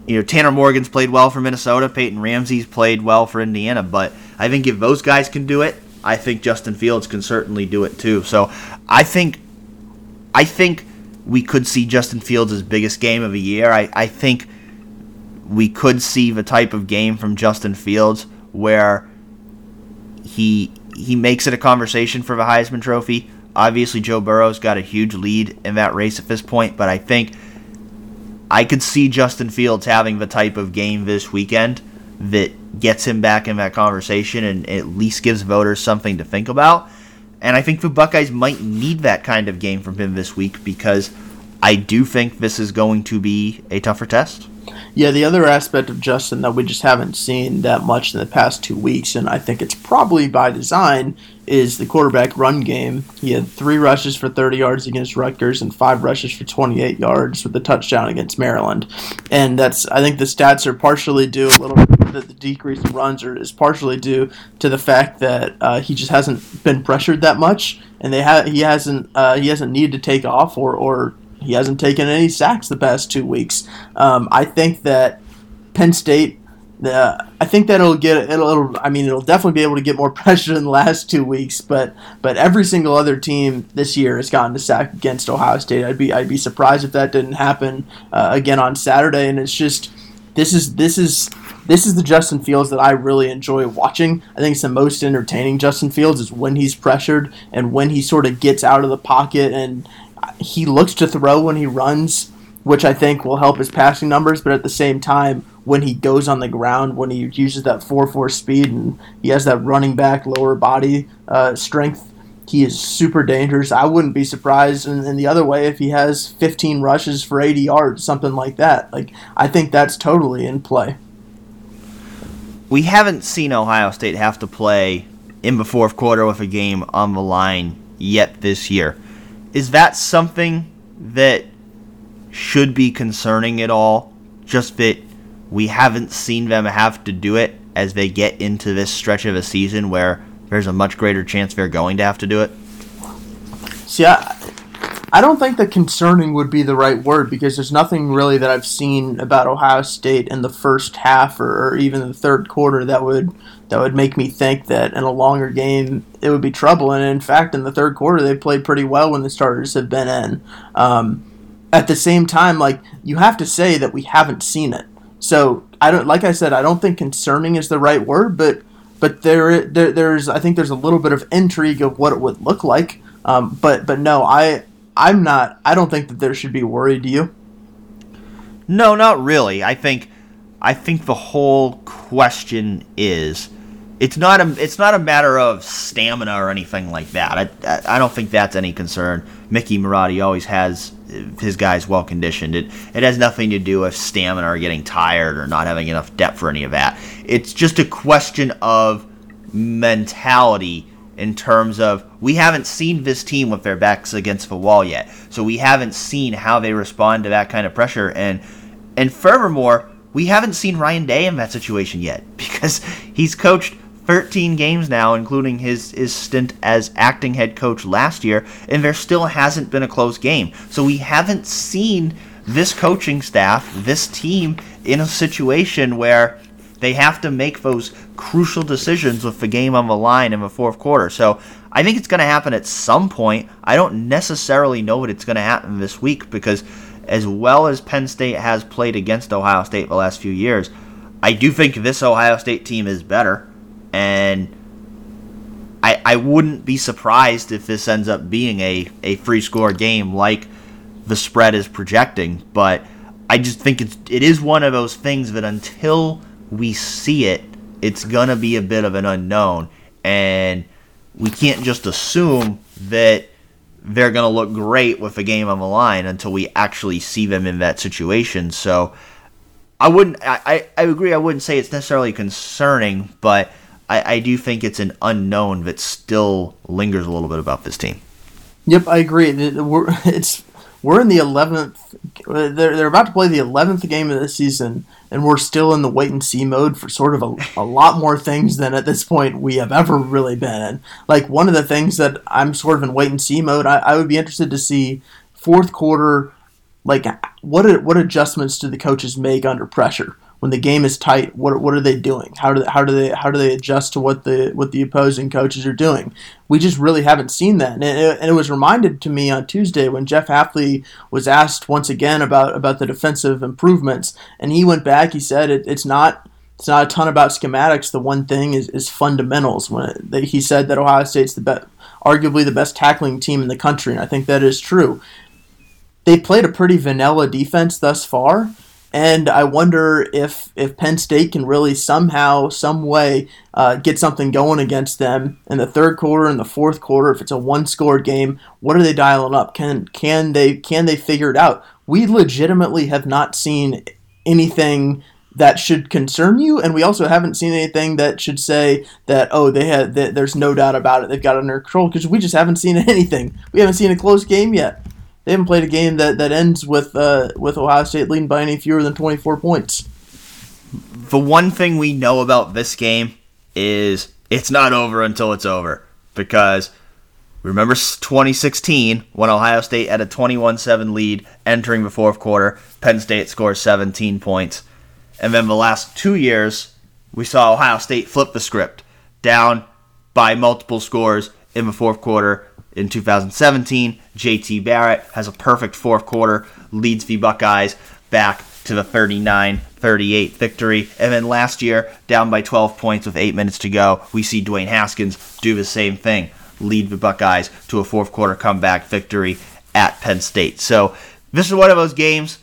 you know Tanner Morgan's played well for Minnesota, Peyton Ramsey's played well for Indiana, but I think if those guys can do it, I think Justin Fields can certainly do it too. So I think I think we could see Justin Fields' biggest game of the year. I, I think we could see the type of game from Justin Fields where he he makes it a conversation for the Heisman Trophy. Obviously, Joe Burrow's got a huge lead in that race at this point, but I think I could see Justin Fields having the type of game this weekend that gets him back in that conversation and at least gives voters something to think about. And I think the Buckeyes might need that kind of game from him this week because I do think this is going to be a tougher test. Yeah, the other aspect of Justin that we just haven't seen that much in the past two weeks, and I think it's probably by design, is the quarterback run game. He had three rushes for 30 yards against Rutgers and five rushes for 28 yards with the touchdown against Maryland. And that's, I think the stats are partially due a little bit that the decrease in runs are, is partially due to the fact that uh, he just hasn't been pressured that much, and they ha- he hasn't uh, he hasn't needed to take off or, or he hasn't taken any sacks the past two weeks. Um, I think that Penn State. Uh, I think that it'll get it'll, it'll, I mean it'll definitely be able to get more pressure in the last two weeks, but but every single other team this year has gotten a sack against Ohio State. I'd be I'd be surprised if that didn't happen uh, again on Saturday. And it's just this is this is this is the Justin Fields that I really enjoy watching. I think it's the most entertaining Justin Fields is when he's pressured and when he sort of gets out of the pocket and he looks to throw when he runs, which I think will help his passing numbers. But at the same time, when he goes on the ground, when he uses that 4 4 speed and he has that running back lower body uh, strength, he is super dangerous. I wouldn't be surprised in, in, the other way if he has 15 rushes for 80 yards, something like that. Like I think that's totally in play. We haven't seen Ohio State have to play in the fourth quarter with a game on the line yet this year. Is that something that should be concerning at all? Just that we haven't seen them have to do it as they get into this stretch of a season where there's a much greater chance they're going to have to do it? See, I, I don't think that concerning would be the right word because there's nothing really that I've seen about Ohio State in the first half or, or even the third quarter that would that would make me think that in a longer game it would be trouble. And in fact, in the third quarter, they played pretty well when the starters have been in. Um, at the same time, like you have to say that we haven't seen it. So I don't, like I said, I don't think concerning is the right word, but but there, there there's I think there's a little bit of intrigue of what it would look like. Um, but but no, I I'm not. I don't think that there should be worry. Do you? No, not really. I think I think the whole question is it's not a it's not a matter of stamina or anything like that. I, I don't think that's any concern. Mickey Marotti always has his guys well conditioned. It it has nothing to do with stamina or getting tired or not having enough depth for any of that. It's just a question of mentality in terms of we haven't seen this team with their backs against the wall yet. So we haven't seen how they respond to that kind of pressure and and furthermore, we haven't seen Ryan Day in that situation yet because he's coached 13 games now, including his, his stint as acting head coach last year, and there still hasn't been a close game. So we haven't seen this coaching staff, this team, in a situation where they have to make those crucial decisions with the game on the line in the fourth quarter. So I think it's going to happen at some point. I don't necessarily know that it's going to happen this week because, as well as Penn State has played against Ohio State the last few years, I do think this Ohio State team is better and I I wouldn't be surprised if this ends up being a a free score game like the spread is projecting, but I just think it's it is one of those things that until we see it, it's gonna be a bit of an unknown, and we can't just assume that they're gonna look great with a game on the line until we actually see them in that situation. So I wouldn't. I, I agree. I wouldn't say it's necessarily concerning, but I, I do think it's an unknown that still lingers a little bit about this team. Yep, I agree. We're it's we're in the eleventh. They're they're about to play the eleventh game of the season, and we're still in the wait and see mode for sort of a, a lot more things than at this point we have ever really been in. Like one of the things that I'm sort of in wait and see mode. I, I would be interested to see fourth quarter, like what what adjustments do the coaches make under pressure? When the game is tight, what what are they doing? How do they, how do they how do they adjust to what the what the opposing coaches are doing? We just really haven't seen that, and it, and it was reminded to me on Tuesday when Jeff Hafley was asked once again about about the defensive improvements, and he went back. He said it, it's not it's not a ton about schematics. The one thing is, is fundamentals. When it, he said that Ohio State's the best, arguably the best tackling team in the country, and I think that is true. They played a pretty vanilla defense thus far, and I wonder if if Penn State can really somehow, some way, uh, get something going against them in the third quarter and the fourth quarter. If it's a one-score game, what are they dialing up? Can can they can they figure it out? We legitimately have not seen anything that should concern you, and we also haven't seen anything that should say that oh they had that there's no doubt about it they've got it under control because we just haven't seen anything. We haven't seen a close game yet they haven't played a game that, that ends with uh, with Ohio State leading by any fewer than 24 points. The one thing we know about this game is it's not over until it's over because remember 2016 when Ohio State had a 21-7 lead entering the fourth quarter, Penn State scores 17 points. And then the last 2 years we saw Ohio State flip the script down by multiple scores in the fourth quarter in 2017. JT Barrett has a perfect fourth quarter, leads the Buckeyes back to the 39 38 victory. And then last year, down by 12 points with eight minutes to go, we see Dwayne Haskins do the same thing, lead the Buckeyes to a fourth quarter comeback victory at Penn State. So this is one of those games.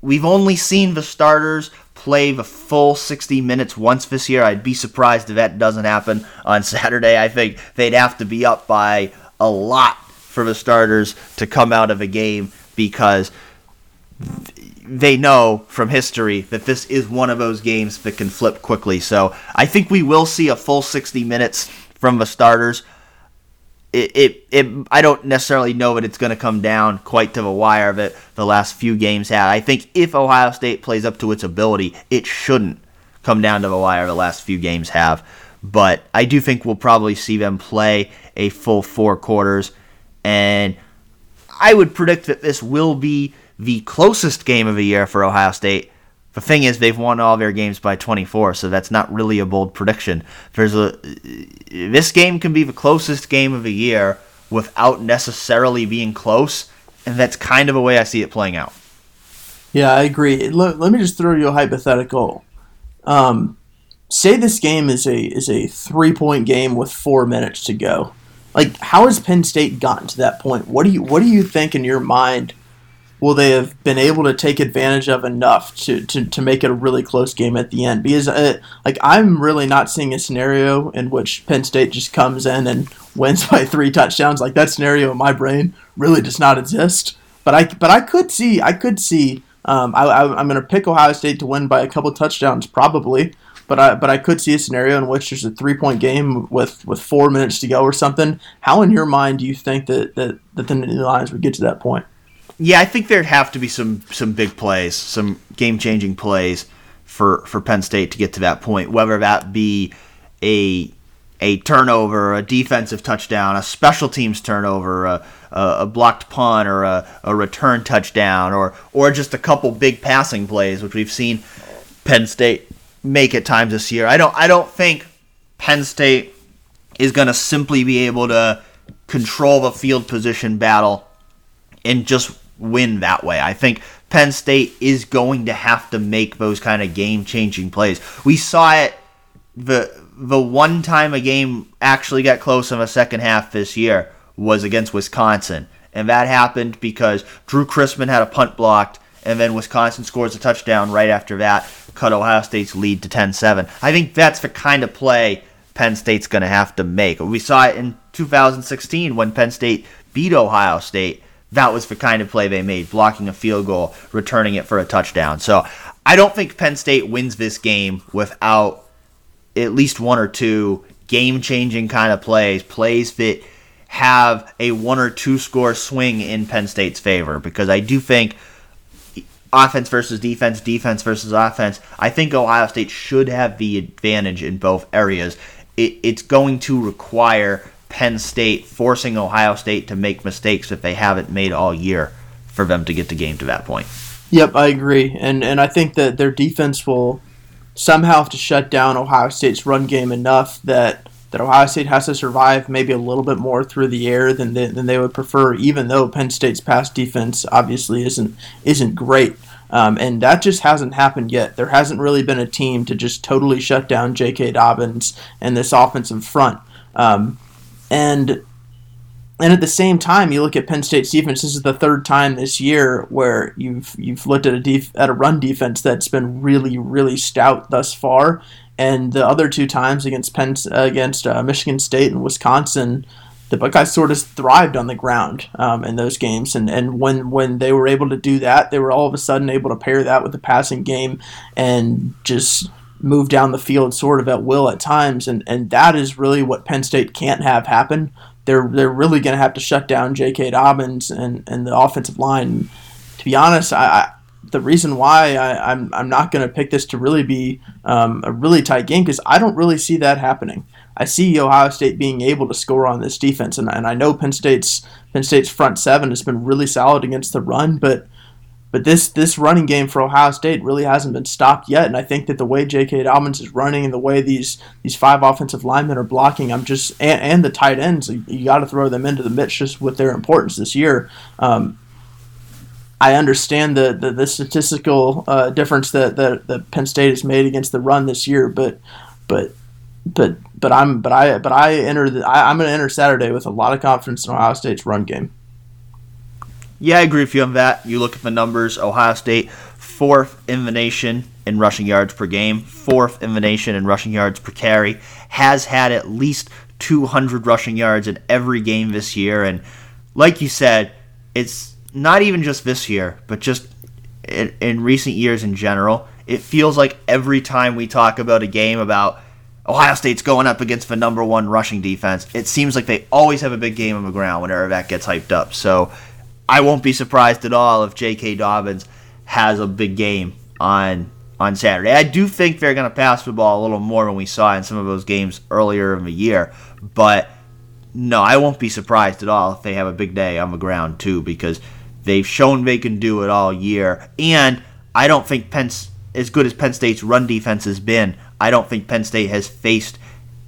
We've only seen the starters play the full 60 minutes once this year. I'd be surprised if that doesn't happen on Saturday. I think they'd have to be up by a lot for the starters to come out of a game because they know from history that this is one of those games that can flip quickly. So I think we will see a full 60 minutes from the starters. It, it, it I don't necessarily know that it's going to come down quite to the wire that the last few games had. I think if Ohio State plays up to its ability, it shouldn't come down to the wire the last few games have. But I do think we'll probably see them play a full four quarters. And I would predict that this will be the closest game of the year for Ohio State. The thing is, they've won all their games by 24, so that's not really a bold prediction. There's a this game can be the closest game of the year without necessarily being close, and that's kind of a way I see it playing out. Yeah, I agree. Let, let me just throw you a hypothetical. Um, say this game is a is a three point game with four minutes to go. Like, how has Penn State gotten to that point? What do you what do you think in your mind will they have been able to take advantage of enough to, to, to make it a really close game at the end? Because uh, like I'm really not seeing a scenario in which Penn State just comes in and wins by three touchdowns. Like that scenario in my brain really does not exist. But I but I could see I could see um, I, I, am going to pick Ohio State to win by a couple touchdowns probably. But I but I could see a scenario in which there's a three point game with, with four minutes to go or something. How in your mind do you think that that, that the Lions would get to that point? Yeah, I think there'd have to be some some big plays, some game changing plays for for Penn State to get to that point. Whether that be a a turnover, a defensive touchdown, a special teams turnover, a, a, blocked punt, or a, a return touchdown, or or just a couple big passing plays, which we've seen Penn State make at times this year. I don't I don't think Penn State is going to simply be able to control the field position battle and just win that way. I think Penn State is going to have to make those kind of game-changing plays. We saw it the the one time a game actually got close in the second half this year was against Wisconsin. And that happened because Drew Chrisman had a punt blocked and then Wisconsin scores a touchdown right after that, cut Ohio State's lead to 10-7. I think that's the kind of play Penn State's going to have to make. We saw it in 2016 when Penn State beat Ohio State. That was the kind of play they made, blocking a field goal, returning it for a touchdown. So I don't think Penn State wins this game without at least one or two game changing kind of plays, plays that have a one or two score swing in Penn State's favor. Because I do think offense versus defense, defense versus offense, I think Ohio State should have the advantage in both areas. It, it's going to require Penn State forcing Ohio State to make mistakes that they haven't made all year for them to get the game to that point. Yep, I agree, and and I think that their defense will somehow have to shut down Ohio State's run game enough that that Ohio State has to survive maybe a little bit more through the air than they, than they would prefer, even though Penn State's pass defense obviously isn't isn't great. Um, and that just hasn't happened yet. There hasn't really been a team to just totally shut down J.K. Dobbins and this offensive front. Um, and and at the same time, you look at Penn State's defense. This is the third time this year where you've you've looked at a def- at a run defense that's been really really stout thus far, and the other two times against Penn against uh, Michigan State and Wisconsin, the Buckeyes sort of thrived on the ground um, in those games, and and when when they were able to do that, they were all of a sudden able to pair that with the passing game and just move down the field sort of at will at times, and and that is really what Penn State can't have happen. They're they're really going to have to shut down J.K. Dobbins and and the offensive line. To be honest, I, I the reason why I, am I'm, I'm not going to pick this to really be um, a really tight game because I don't really see that happening. I see Ohio State being able to score on this defense, and, and I know Penn State's Penn State's front seven has been really solid against the run, but but this this running game for Ohio State really hasn't been stopped yet. And I think that the way J.K. Dobbins is running and the way these these five offensive linemen are blocking, I'm just and, and the tight ends, you, you got to throw them into the mix just with their importance this year. Um, I understand the the, the statistical uh, difference that, that that Penn State has made against the run this year, but but but but I'm but I but I enter the, I, I'm going to enter Saturday with a lot of confidence in Ohio State's run game. Yeah, I agree with you on that. You look at the numbers. Ohio State fourth in the nation in rushing yards per game, fourth in the nation in rushing yards per carry. Has had at least 200 rushing yards in every game this year, and like you said, it's not even just this year, but just in, in recent years in general. It feels like every time we talk about a game about Ohio State's going up against the number one rushing defense. It seems like they always have a big game on the ground whenever that gets hyped up. So I won't be surprised at all if J.K. Dobbins has a big game on on Saturday. I do think they're going to pass the ball a little more than we saw in some of those games earlier in the year, but no, I won't be surprised at all if they have a big day on the ground too, because they've shown they can do it all year. And I don't think Penn, as good as Penn State's run defense has been, I don't think Penn State has faced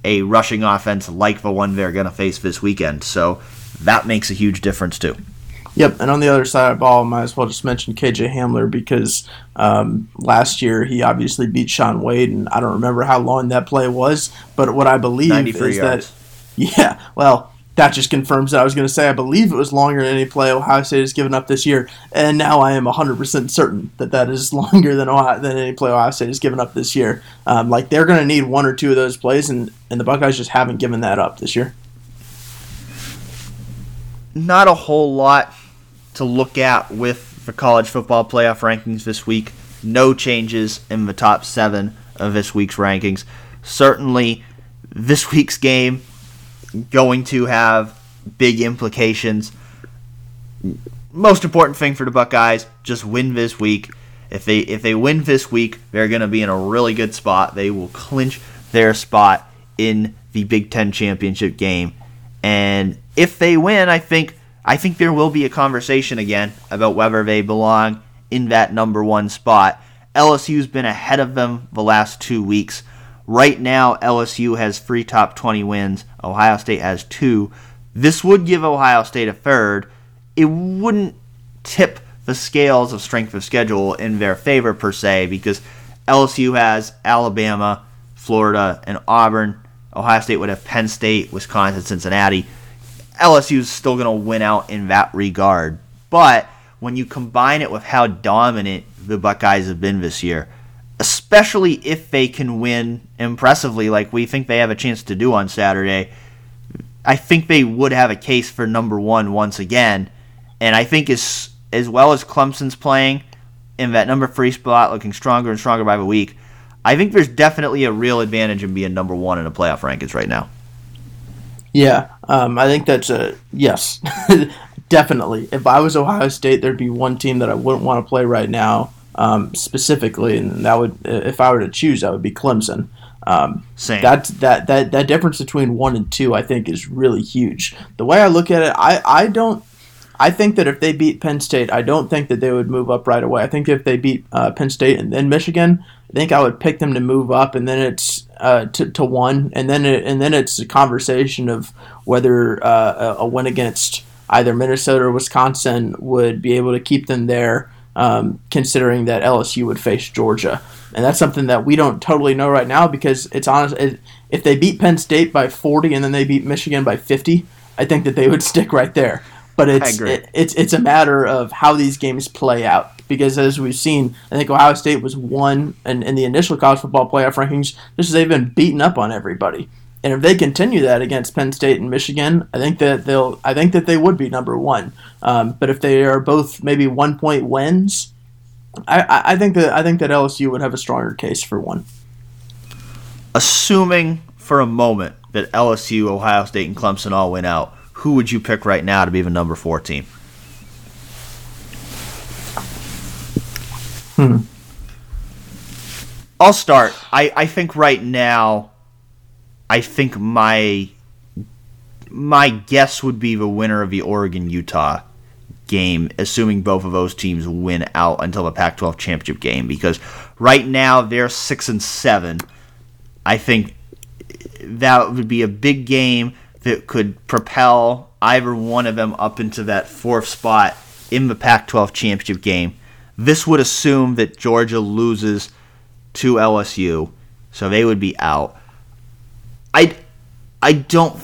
a rushing offense like the one they're going to face this weekend. So that makes a huge difference too. Yep, and on the other side of the ball, might as well just mention KJ Hamler because um, last year he obviously beat Shaun Wade, and I don't remember how long that play was, but what I believe is yards. that, yeah, well, that just confirms that I was going to say I believe it was longer than any play Ohio State has given up this year, and now I am 100% certain that that is longer than Ohio, than any play Ohio State has given up this year. Um, like they're going to need one or two of those plays, and, and the Buckeyes just haven't given that up this year. Not a whole lot to look at with the college football playoff rankings this week. No changes in the top seven of this week's rankings. Certainly, this week's game going to have big implications. Most important thing for the Buckeyes, just win this week. If they if they win this week, they're going to be in a really good spot. They will clinch their spot in the Big 10 championship game. And if they win, I think I think there will be a conversation again about whether they belong in that number 1 spot. LSU's been ahead of them the last 2 weeks. Right now, LSU has three top 20 wins. Ohio State has two. This would give Ohio State a third. It wouldn't tip the scales of strength of schedule in their favor, per se, because LSU has Alabama, Florida, and Auburn. Ohio State would have Penn State, Wisconsin, Cincinnati. LSU is still going to win out in that regard. But when you combine it with how dominant the Buckeyes have been this year, especially if they can win impressively like we think they have a chance to do on Saturday. I think they would have a case for number one once again. And I think as as well as Clemson's playing, in that number three spot, looking stronger and stronger by the week. I think there's definitely a real advantage in being number one in the playoff rankings right now. Yeah, um, I think that's a yes, definitely. If I was Ohio State, there'd be one team that I wouldn't want to play right now, um, specifically, and that would, if I were to choose, that would be Clemson. Um, Same. That that that that difference between one and two, I think, is really huge. The way I look at it, I I don't. I think that if they beat Penn State, I don't think that they would move up right away. I think if they beat uh, Penn State and then Michigan, I think I would pick them to move up, and then it's uh, to, to one, and then it, and then it's a conversation of whether uh, a win against either Minnesota or Wisconsin would be able to keep them there, um, considering that LSU would face Georgia, and that's something that we don't totally know right now because it's honest. It, if they beat Penn State by forty and then they beat Michigan by fifty, I think that they would stick right there. But it's it, it's it's a matter of how these games play out because as we've seen, I think Ohio State was one in, in the initial college football playoff rankings just they've been beaten up on everybody. And if they continue that against Penn State and Michigan, I think that they'll I think that they would be number one. Um, but if they are both maybe one point wins, I, I think that I think that LSU would have a stronger case for one. Assuming for a moment that LSU, Ohio State, and Clemson all went out, who would you pick right now to be the number four team? Hmm. I'll start. I, I think right now, I think my my guess would be the winner of the Oregon Utah game, assuming both of those teams win out until the Pac-12 championship game. Because right now they're six and seven. I think that would be a big game that could propel either one of them up into that fourth spot in the Pac 12 championship game. This would assume that Georgia loses to LSU, so they would be out. I, I don't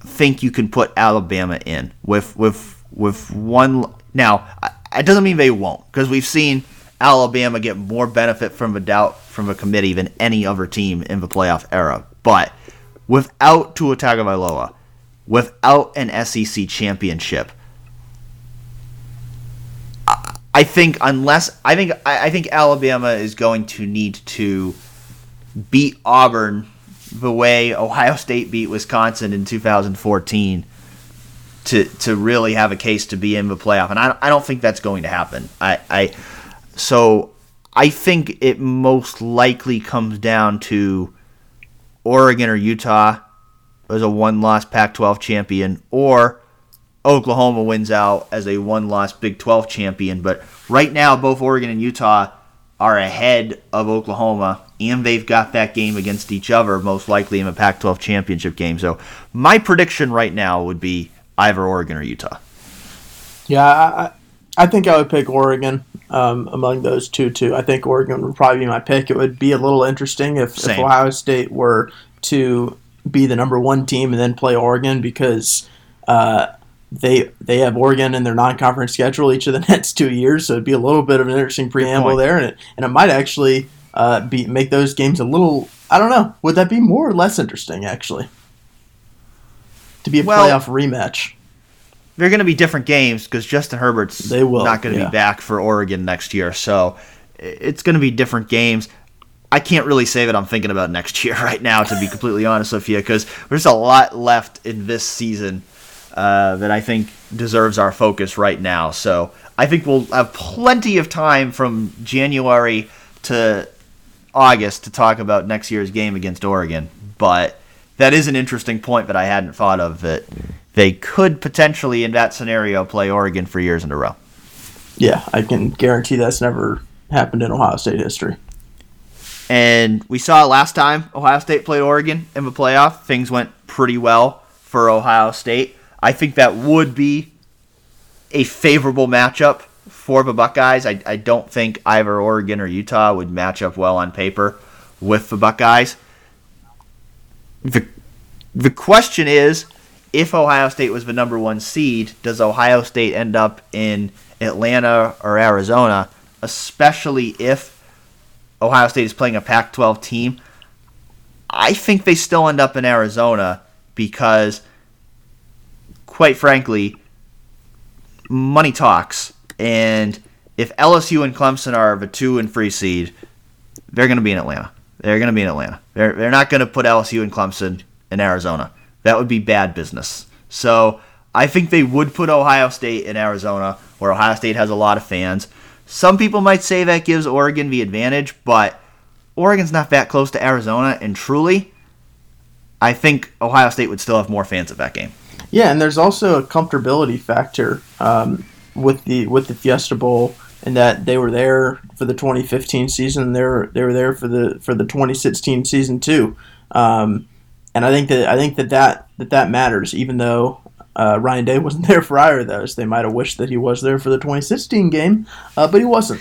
think you can put Alabama in with with with one. Now, it doesn't mean they won't, because we've seen Alabama get more benefit from a doubt from a committee than any other team in the playoff era. But without Tua Tagovailoa, without an SEC championship, I think unless I think I think Alabama is going to need to beat Auburn the way Ohio State beat Wisconsin in 2014 to to really have a case to be in the playoff, and I, I don't think that's going to happen. I, I so I think it most likely comes down to Oregon or Utah as a one loss Pac 12 champion, or Oklahoma wins out as a one loss Big 12 champion. But right now, both Oregon and Utah are ahead of Oklahoma, and they've got that game against each other, most likely in a Pac 12 championship game. So my prediction right now would be either Oregon or Utah. Yeah, I, I think I would pick Oregon um, among those two, too. I think Oregon would probably be my pick. It would be a little interesting if, if Ohio State were to be the number one team and then play Oregon because uh, they they have Oregon in their non-conference schedule each of the next two years. So it'd be a little bit of an interesting preamble there, and it and it might actually uh, be make those games a little. I don't know. Would that be more or less interesting actually? To be a well, playoff rematch. They're going to be different games because Justin Herbert's they will, not going to yeah. be back for Oregon next year. So it's going to be different games. I can't really say that I'm thinking about next year right now, to be completely honest with you, because there's a lot left in this season uh, that I think deserves our focus right now. So I think we'll have plenty of time from January to August to talk about next year's game against Oregon. But that is an interesting point that I hadn't thought of that they could potentially, in that scenario, play Oregon for years in a row. Yeah, I can guarantee that's never happened in Ohio State history. And we saw last time Ohio State played Oregon in the playoff. Things went pretty well for Ohio State. I think that would be a favorable matchup for the Buckeyes. I, I don't think either Oregon or Utah would match up well on paper with the Buckeyes. The, the question is if Ohio State was the number one seed, does Ohio State end up in Atlanta or Arizona, especially if Ohio State is playing a Pac 12 team, I think they still end up in Arizona because, quite frankly, money talks. And if LSU and Clemson are the two and three seed, they're going to be in Atlanta. They're going to be in Atlanta. They're they're not going to put LSU and Clemson in Arizona. That would be bad business. So I think they would put Ohio State in Arizona, where Ohio State has a lot of fans. Some people might say that gives Oregon the advantage, but Oregon's not that close to Arizona, and truly, I think Ohio State would still have more fans at that game. Yeah, and there's also a comfortability factor um, with the with the Fiesta Bowl and that they were there for the 2015 season. They were they were there for the for the 2016 season too. Um, and I think that I think that that that, that matters, even though uh, Ryan Day wasn't there for either of those. They might have wished that he was there for the 2016 game, uh, but he wasn't.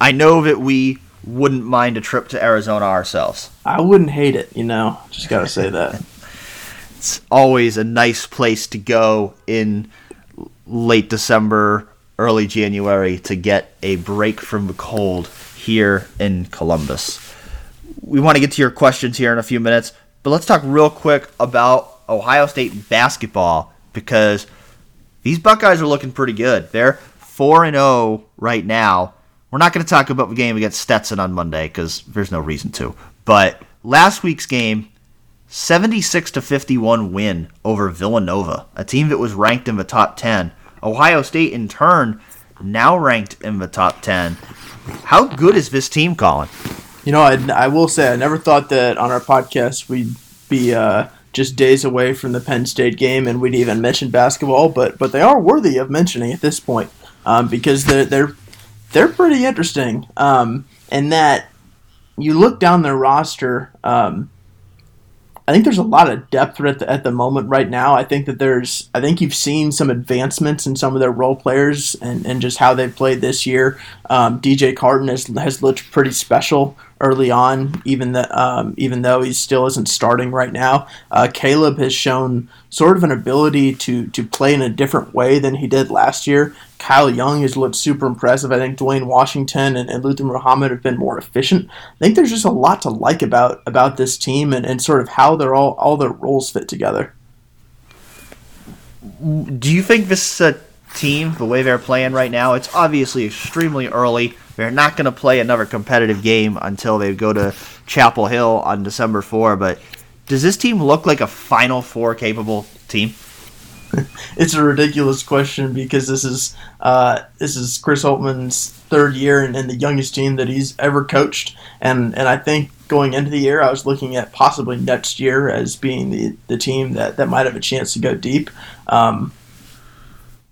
I know that we wouldn't mind a trip to Arizona ourselves. I wouldn't hate it, you know. Just gotta say that. it's always a nice place to go in late December, early January to get a break from the cold here in Columbus. We want to get to your questions here in a few minutes, but let's talk real quick about Ohio State basketball because these Buckeyes are looking pretty good. They're 4 and 0 right now. We're not going to talk about the game against Stetson on Monday because there's no reason to. But last week's game, 76 to 51 win over Villanova, a team that was ranked in the top 10. Ohio State, in turn, now ranked in the top 10. How good is this team, Colin? You know, I, I will say I never thought that on our podcast we'd be uh, just days away from the Penn State game and we'd even mention basketball, but but they are worthy of mentioning at this point um, because they're they're they're pretty interesting. Um, in that you look down their roster. Um, I think there's a lot of depth at the, at the moment right now. I think that there's, I think you've seen some advancements in some of their role players and, and just how they've played this year. Um, DJ Carton has, has looked pretty special early on, even that um, even though he still isn't starting right now. Uh, Caleb has shown sort of an ability to to play in a different way than he did last year. Kyle Young has looked super impressive. I think Duane Washington and, and Luther Muhammad have been more efficient. I think there's just a lot to like about about this team and, and sort of how they're all all their roles fit together. Do you think this uh, team, the way they're playing right now, it's obviously extremely early they're not going to play another competitive game until they go to Chapel Hill on December 4. But does this team look like a Final Four capable team? it's a ridiculous question because this is uh, this is Chris Holtmann's third year and, and, the youngest team that he's ever coached, and and I think going into the year I was looking at possibly next year as being the, the team that, that might have a chance to go deep. Um,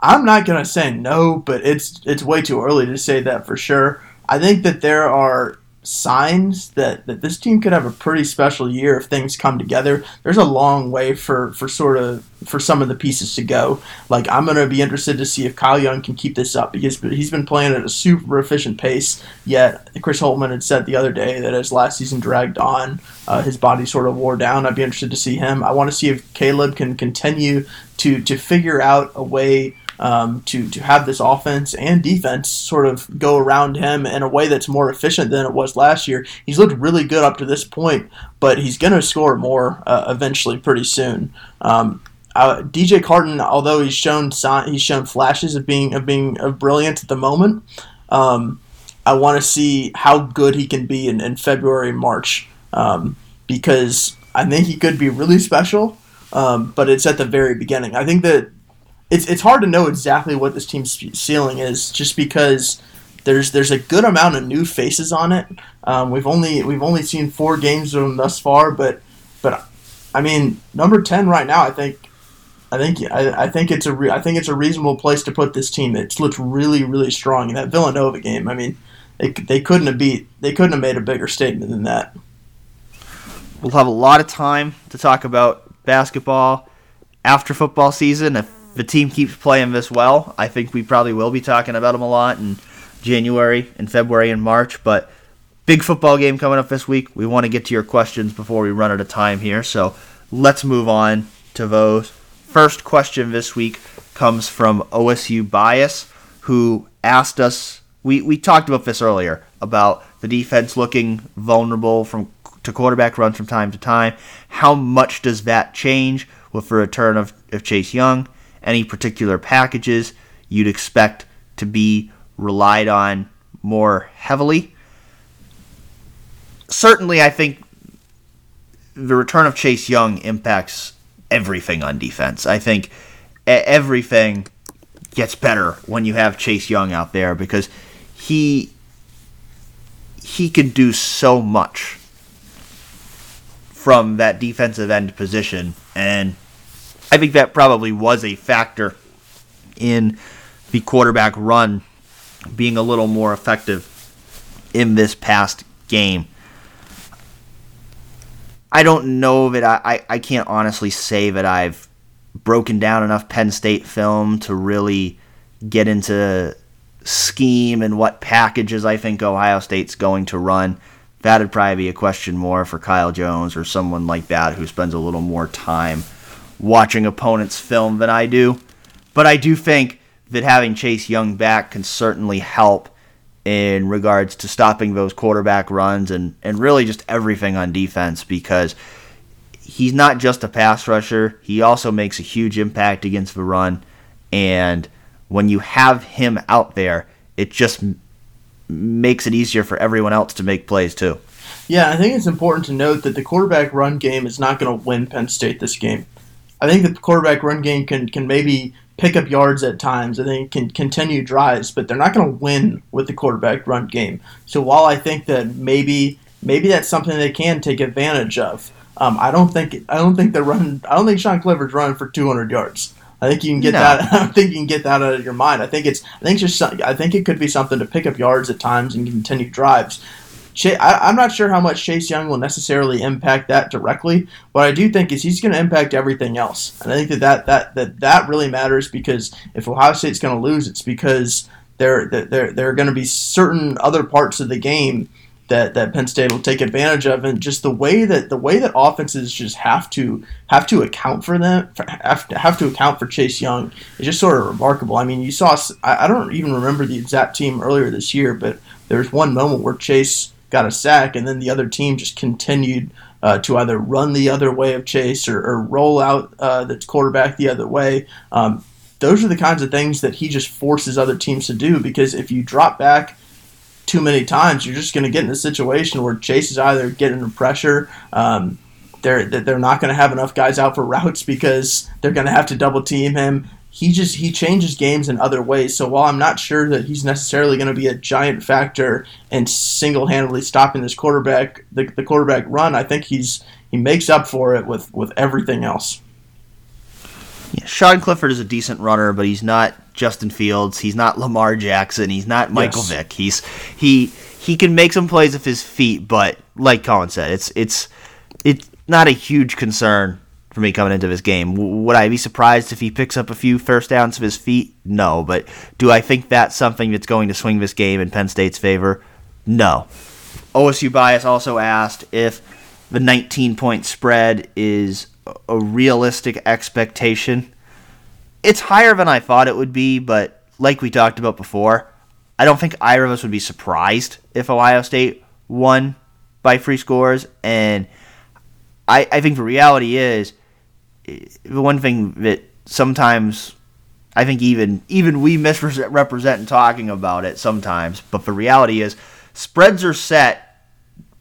I'm not gonna say no, but it's it's way too early to say that for sure. I think that there are signs that, that this team could have a pretty special year if things come together. There's a long way for, for sort of for some of the pieces to go. Like I'm gonna be interested to see if Kyle Young can keep this up because he's been playing at a super efficient pace. Yet Chris Holtmann had said the other day that as last season dragged on, uh, his body sort of wore down. I'd be interested to see him. I want to see if Caleb can continue to to figure out a way um, to to have this offense and defense sort of go around him in a way that's more efficient than it was last year. He's looked really good up to this point, but he's going to score more uh, eventually pretty soon. Um, uh, DJ Carton, although he's shown he's shown flashes of being of being of brilliant at the moment, um, I want to see how good he can be in, in February and March um, because I think he could be really special. Um, but it's at the very beginning. I think that it's it's hard to know exactly what this team's ceiling is, just because there's there's a good amount of new faces on it. Um, we've only we've only seen four games of them thus far, but but I mean number ten right now, I think. I think I, I think it's a re- I think it's a reasonable place to put this team. It's looked really really strong in that Villanova game. I mean, they, they couldn't have beat they couldn't have made a bigger statement than that. We'll have a lot of time to talk about basketball after football season. If the team keeps playing this well, I think we probably will be talking about them a lot in January and February and March. But big football game coming up this week. We want to get to your questions before we run out of time here. So let's move on to those. First question this week comes from OSU Bias, who asked us. We, we talked about this earlier about the defense looking vulnerable from to quarterback runs from time to time. How much does that change with the return of, of Chase Young? Any particular packages you'd expect to be relied on more heavily. Certainly, I think the return of Chase Young impacts everything on defense. I think everything gets better when you have Chase Young out there because he he can do so much from that defensive end position and I think that probably was a factor in the quarterback run being a little more effective in this past game. I don't know that I, I, I can't honestly say that I've broken down enough Penn State film to really get into scheme and what packages I think Ohio State's going to run. That'd probably be a question more for Kyle Jones or someone like that who spends a little more time watching opponents' film than I do. But I do think that having Chase Young back can certainly help in regards to stopping those quarterback runs and, and really just everything on defense because he's not just a pass rusher, he also makes a huge impact against the run. And when you have him out there, it just makes it easier for everyone else to make plays too. Yeah, I think it's important to note that the quarterback run game is not going to win Penn State this game. I think the quarterback run game can can maybe pick up yards at times. I think can continue drives, but they're not going to win with the quarterback run game. So while I think that maybe maybe that's something they can take advantage of, um, I don't think I don't think they're running. I don't think Sean Clifford's running for 200 yards. I think you can get no. that. I think you can get that out of your mind. I think it's. I think just. I think it could be something to pick up yards at times and continue drives. I, am not sure how much Chase Young will necessarily impact that directly. What I do think is he's going to impact everything else, and I think that that that that, that really matters because if Ohio State's going to lose, it's because there there there are going to be certain other parts of the game that, that Penn State will take advantage of, and just the way that the way that offenses just have to have to account for them, have to, have to account for Chase Young is just sort of remarkable. I mean, you saw I, I don't even remember the exact team earlier this year, but there was one moment where Chase got a sack, and then the other team just continued uh, to either run the other way of Chase or, or roll out uh, the quarterback the other way. Um, those are the kinds of things that he just forces other teams to do because if you drop back too many times, you're just going to get in a situation where Chase is either getting under pressure. Um, they're they're not going to have enough guys out for routes because they're going to have to double team him he just he changes games in other ways. So while I'm not sure that he's necessarily going to be a giant factor in single-handedly stopping this quarterback the, the quarterback run, I think he's he makes up for it with with everything else. Yeah, Sean Clifford is a decent runner, but he's not Justin Fields. He's not Lamar Jackson. He's not Michael yes. Vick. He's he he can make some plays with his feet, but like Colin said, it's it's it's not a huge concern for me coming into this game. Would I be surprised if he picks up a few first downs of his feet? No. But do I think that's something that's going to swing this game in Penn State's favor? No. OSU Bias also asked if the 19 point spread is a realistic expectation. It's higher than I thought it would be, but like we talked about before, I don't think either of us would be surprised if Ohio State won by free scores. And I, I think the reality is the one thing that sometimes I think even even we misrepresent in talking about it sometimes, but the reality is spreads are set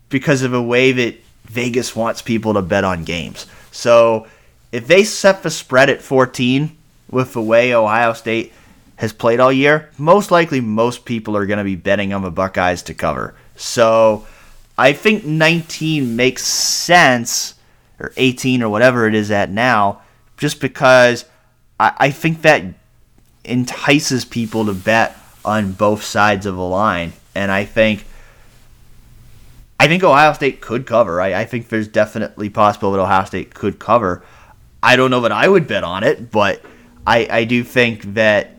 because of a way that Vegas wants people to bet on games. So if they set the spread at 14 with the way Ohio State has played all year, most likely most people are going to be betting on the Buckeyes to cover. So I think 19 makes sense or 18 or whatever it is at now, just because I, I think that entices people to bet on both sides of the line. And I think I think Ohio State could cover. I, I think there's definitely possible that Ohio State could cover. I don't know that I would bet on it, but I, I do think that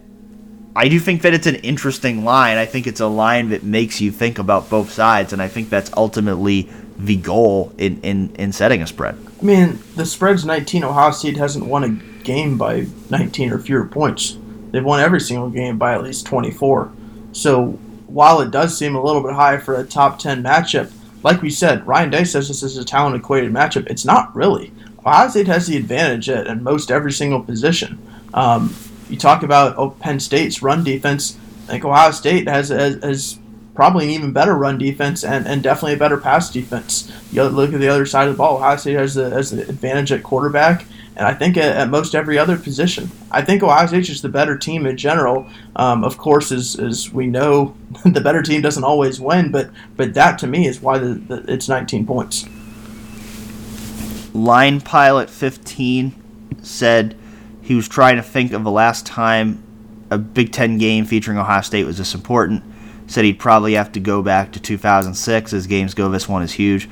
I do think that it's an interesting line. I think it's a line that makes you think about both sides, and I think that's ultimately the goal in, in, in setting a spread. I mean, the spread's 19. Ohio State hasn't won a game by 19 or fewer points. They've won every single game by at least 24. So while it does seem a little bit high for a top 10 matchup, like we said, Ryan Day says this is a talent equated matchup. It's not really. Ohio State has the advantage at, at most every single position. Um, you talk about oh, Penn State's run defense. I think Ohio State has, has, has probably an even better run defense and, and definitely a better pass defense. You look at the other side of the ball. Ohio State has the, has the advantage at quarterback, and I think at, most every other position. I think Ohio State's just the better team in general. Um, of course, as, as we know, the better team doesn't always win, but but that to me is why the, the, it's 19 points. Line Pilot 15 said he was trying to think of the last time a Big Ten game featuring Ohio State was this important. Said he'd probably have to go back to 2006 as games go. This one is huge.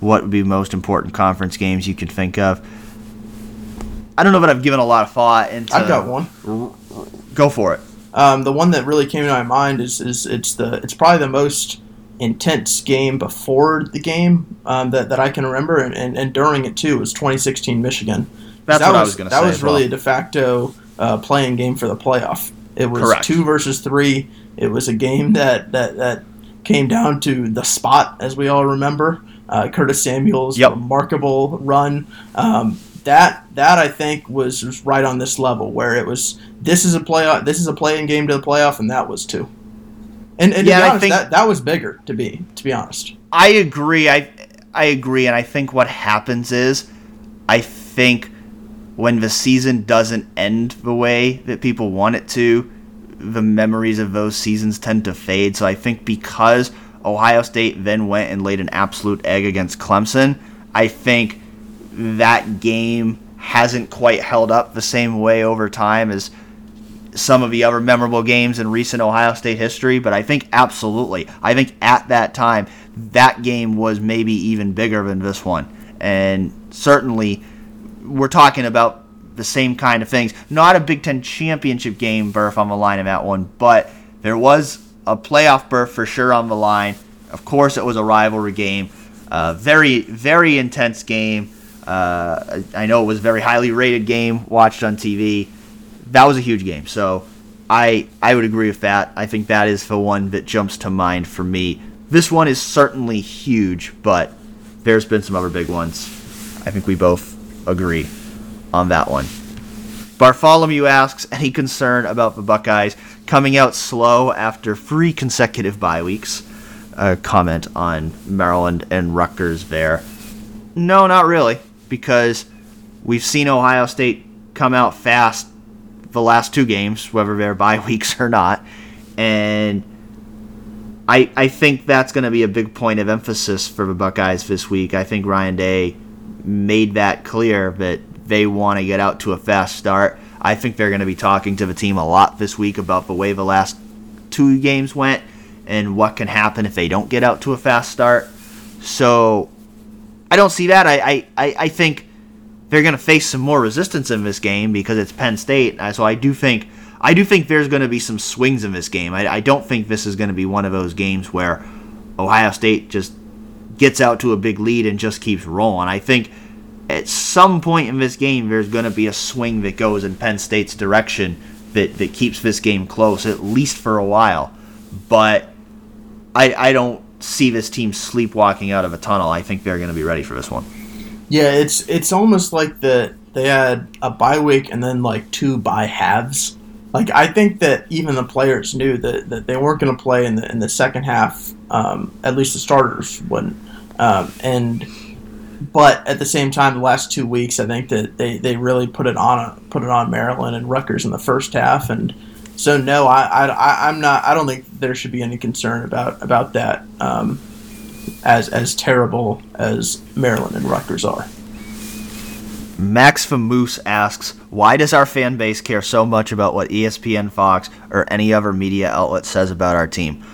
What would be most important conference games you could think of? I don't know, but I've given a lot of thought into. I've got one. Go for it. Um, the one that really came to my mind is, is it's the it's probably the most intense game before the game um, that, that I can remember, and, and, and during it too was 2016 Michigan. That's that what was, I was going to say. That was as really well. a de facto uh, playing game for the playoff. It was Correct. two versus three. It was a game that, that, that came down to the spot, as we all remember. Uh, Curtis Samuel's Yep. remarkable run. Um, that that I think was, was right on this level where it was this is a playoff this is a playing game to the playoff and that was too. And, and Yeah, be I think- that, that was bigger to be to be honest. I agree. I I agree, and I think what happens is, I think when the season doesn't end the way that people want it to, the memories of those seasons tend to fade. So I think because Ohio State then went and laid an absolute egg against Clemson, I think that game hasn't quite held up the same way over time as some of the other memorable games in recent Ohio State history, but I think absolutely. I think at that time, that game was maybe even bigger than this one. And certainly, we're talking about the same kind of things. Not a Big Ten championship game berth on the line in that one, but there was a playoff berth for sure on the line. Of course, it was a rivalry game. Uh, very, very intense game. Uh, I know it was a very highly rated game watched on TV that was a huge game. So I I would agree with that. I think that is the one that jumps to mind for me. This one is certainly huge, but there's been some other big ones. I think we both agree on that one. Bartholomew asks any concern about the Buckeyes coming out slow after three consecutive bye weeks. A comment on Maryland and Rutgers there. No, not really, because we've seen Ohio State come out fast the last two games, whether they're bye weeks or not, and I I think that's going to be a big point of emphasis for the Buckeyes this week. I think Ryan Day made that clear that they want to get out to a fast start. I think they're going to be talking to the team a lot this week about the way the last two games went and what can happen if they don't get out to a fast start. So I don't see that. I I, I, think they're going to face some more resistance in this game because it's Penn State. Uh, So I do think I do think there's going to be some swings in this game. I, I don't think this is going to be one of those games where Ohio State just gets out to a big lead and just keeps rolling. I think at some point in this game there's going to be a swing that goes in Penn State's direction that, that keeps this game close at least for a while. But I I don't see this team sleepwalking out of a tunnel. I think they're going to be ready for this one. Yeah, it's it's almost like the they had a bye week and then like two bye halves. Like I think that even the players knew that, that they weren't going to play in the in the second half. Um, at least the starters wouldn't. Um, and but at the same time, the last two weeks, I think that they, they really put it on put it on Maryland and Rutgers in the first half. And so no, I, I, I'm not. I don't think there should be any concern about about that. Um, as as terrible as Maryland and Rutgers are. Max Famoose asks, why does our fan base care so much about what ESPN, Fox, or any other media outlet says about our team?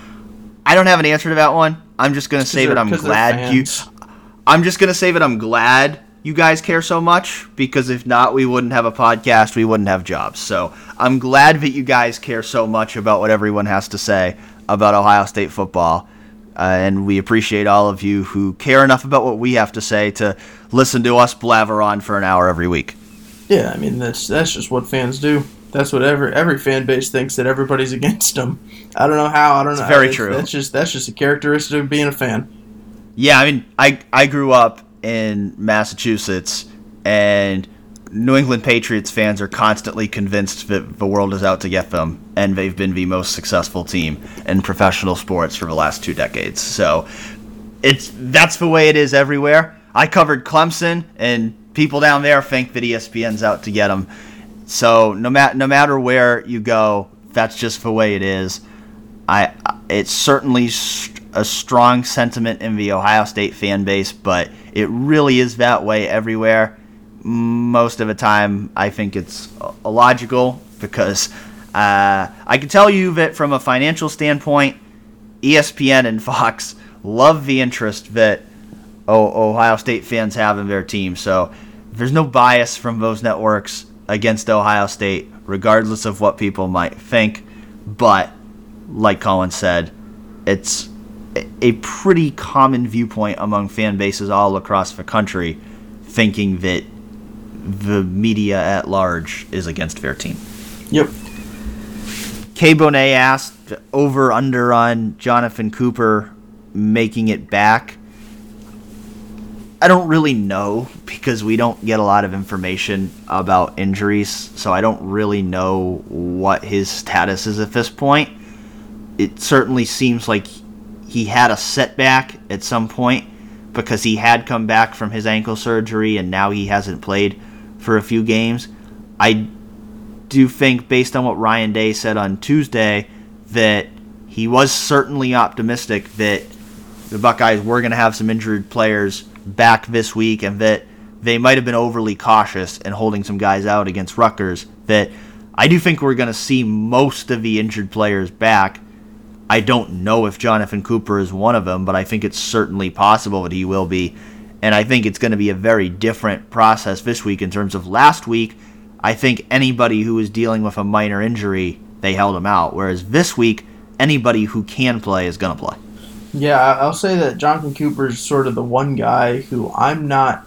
I don't have an answer to that one. I'm just gonna say that I'm glad you. I'm just gonna say that I'm glad you guys care so much because if not, we wouldn't have a podcast. We wouldn't have jobs. So I'm glad that you guys care so much about what everyone has to say about Ohio State football. Uh, and we appreciate all of you who care enough about what we have to say to listen to us blabber on for an hour every week. Yeah, I mean that's that's just what fans do. That's what every every fan base thinks that everybody's against them. I don't know how. I don't know. very That's- true. That's just that's just a characteristic of being a fan. Yeah, I mean, I I grew up in Massachusetts, and New England Patriots fans are constantly convinced that the world is out to get them, and they've been the most successful team in professional sports for the last two decades. So it's that's the way it is everywhere. I covered Clemson, and people down there think that ESPN's out to get them. So no matter no matter where you go, that's just the way it is. I it's certainly a strong sentiment in the Ohio State fan base, but it really is that way everywhere most of the time I think it's illogical because uh, I can tell you that from a financial standpoint, ESPN and Fox love the interest that Ohio State fans have in their team. So there's no bias from those networks against Ohio State, regardless of what people might think. But like Colin said, it's a pretty common viewpoint among fan bases all across the country, thinking that the media at large is against their team. Yep. K Bonet asked over under on Jonathon Cooper making it back. I don't really know because we don't get a lot of information about injuries, so I don't really know what his status is at this point. It certainly seems like he had a setback at some point because he had come back from his ankle surgery and now he hasn't played for a few games. I do think, based on what Ryan Day said on Tuesday, that he was certainly optimistic that the Buckeyes were going to have some injured players back this week and that they might have been overly cautious in holding some guys out against Rutgers. That I do think we're going to see most of the injured players back. I don't know if Jonathon Cooper is one of them, but I think it's certainly possible that he will be. And I think it's going to be a very different process this week in terms of last week. I think anybody who was dealing with a minor injury, they held him out. Whereas this week, anybody who can play is going to play. Yeah, I'll say that Jonathon Cooper is sort of the one guy who I'm not,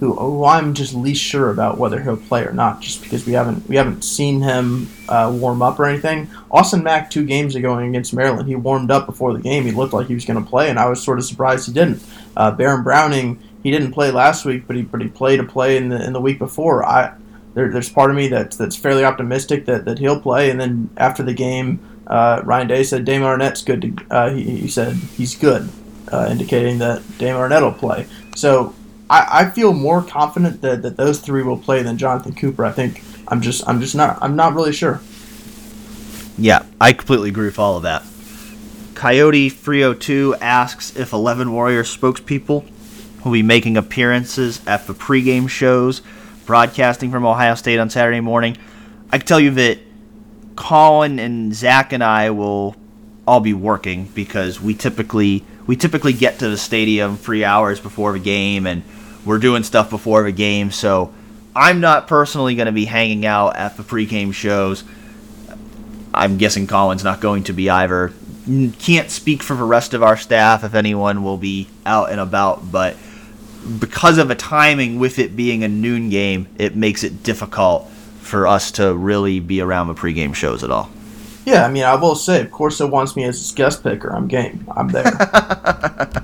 who, who I'm just least sure about whether he'll play or not, just because we haven't we haven't seen him uh, warm up or anything. Austin Mack two games ago against Maryland, he warmed up before the game. He looked like he was going to play, and I was sort of surprised he didn't. Uh, Baron Browning he didn't play last week, but he but he played a play in the in the week before. I there, there's part of me that's that's fairly optimistic that, that he'll play. And then after the game, uh, Ryan Day said Damon Arnette's good. To, uh, he, he said he's good, uh, indicating that Damon Arnette will play. So I, I feel more confident that, that those three will play than Jonathon Cooper. I think I'm just I'm just not I'm not really sure. Yeah, I completely agree with all of that. Coyote 302 asks if 11 Warrior spokespeople will be making appearances at the pregame shows, broadcasting from Ohio State on Saturday morning. I can tell you that Colin and Zach and I will all be working because we typically we typically get to the stadium three hours before the game and we're doing stuff before the game. So I'm not personally going to be hanging out at the pregame shows. I'm guessing Colin's not going to be either. Can't speak for the rest of our staff if anyone will be out and about, but because of the timing with it being a noon game, it makes it difficult for us to really be around the pregame shows at all. Yeah, I mean, I will say, of course, it wants me as his guest picker. I'm game. I'm there.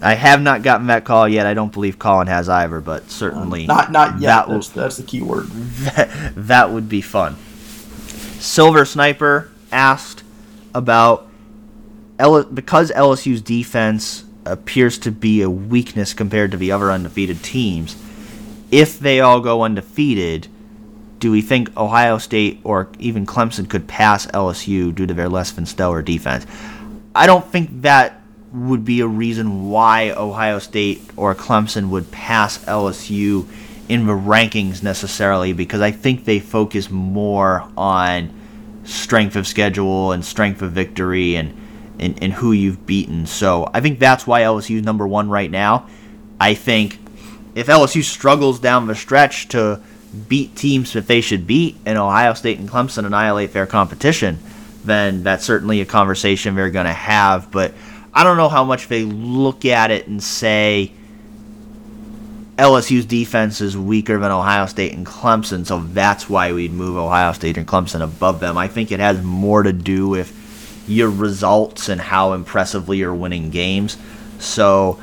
I have not gotten that call yet. I don't believe Colin has either, but certainly uh, not not yet. That that's, that's the key word. That, that would be fun. Silver Sniper asked about L- because LSU's defense appears to be a weakness compared to the other undefeated teams. If they all go undefeated, do we think Ohio State or even Clemson could pass LSU due to their less than stellar defense? I don't think that would be a reason why Ohio State or Clemson would pass LSU in the rankings necessarily because I think they focus more on strength of schedule and strength of victory and and, and who you've beaten. So I think that's why LSU is number one right now. I think if LSU struggles down the stretch to beat teams that they should beat, and Ohio State and Clemson annihilate their competition, then that's certainly a conversation they're going to have. But I don't know how much they look at it and say LSU's defense is weaker than Ohio State and Clemson, so that's why we'd move Ohio State and Clemson above them. I think it has more to do with your results and how impressively you're winning games. So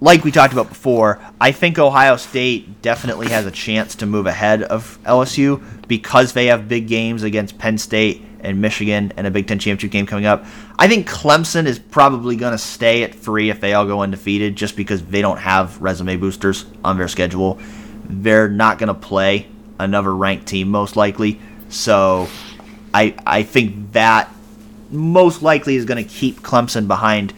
like we talked about before, I think Ohio State definitely has a chance to move ahead of LSU because they have big games against Penn State and Michigan and a Big Ten championship game coming up. I think Clemson is probably going to stay at three if they all go undefeated just because they don't have resume boosters on their schedule. They're not going to play another ranked team most likely. So I, I think that most likely is going to keep Clemson behind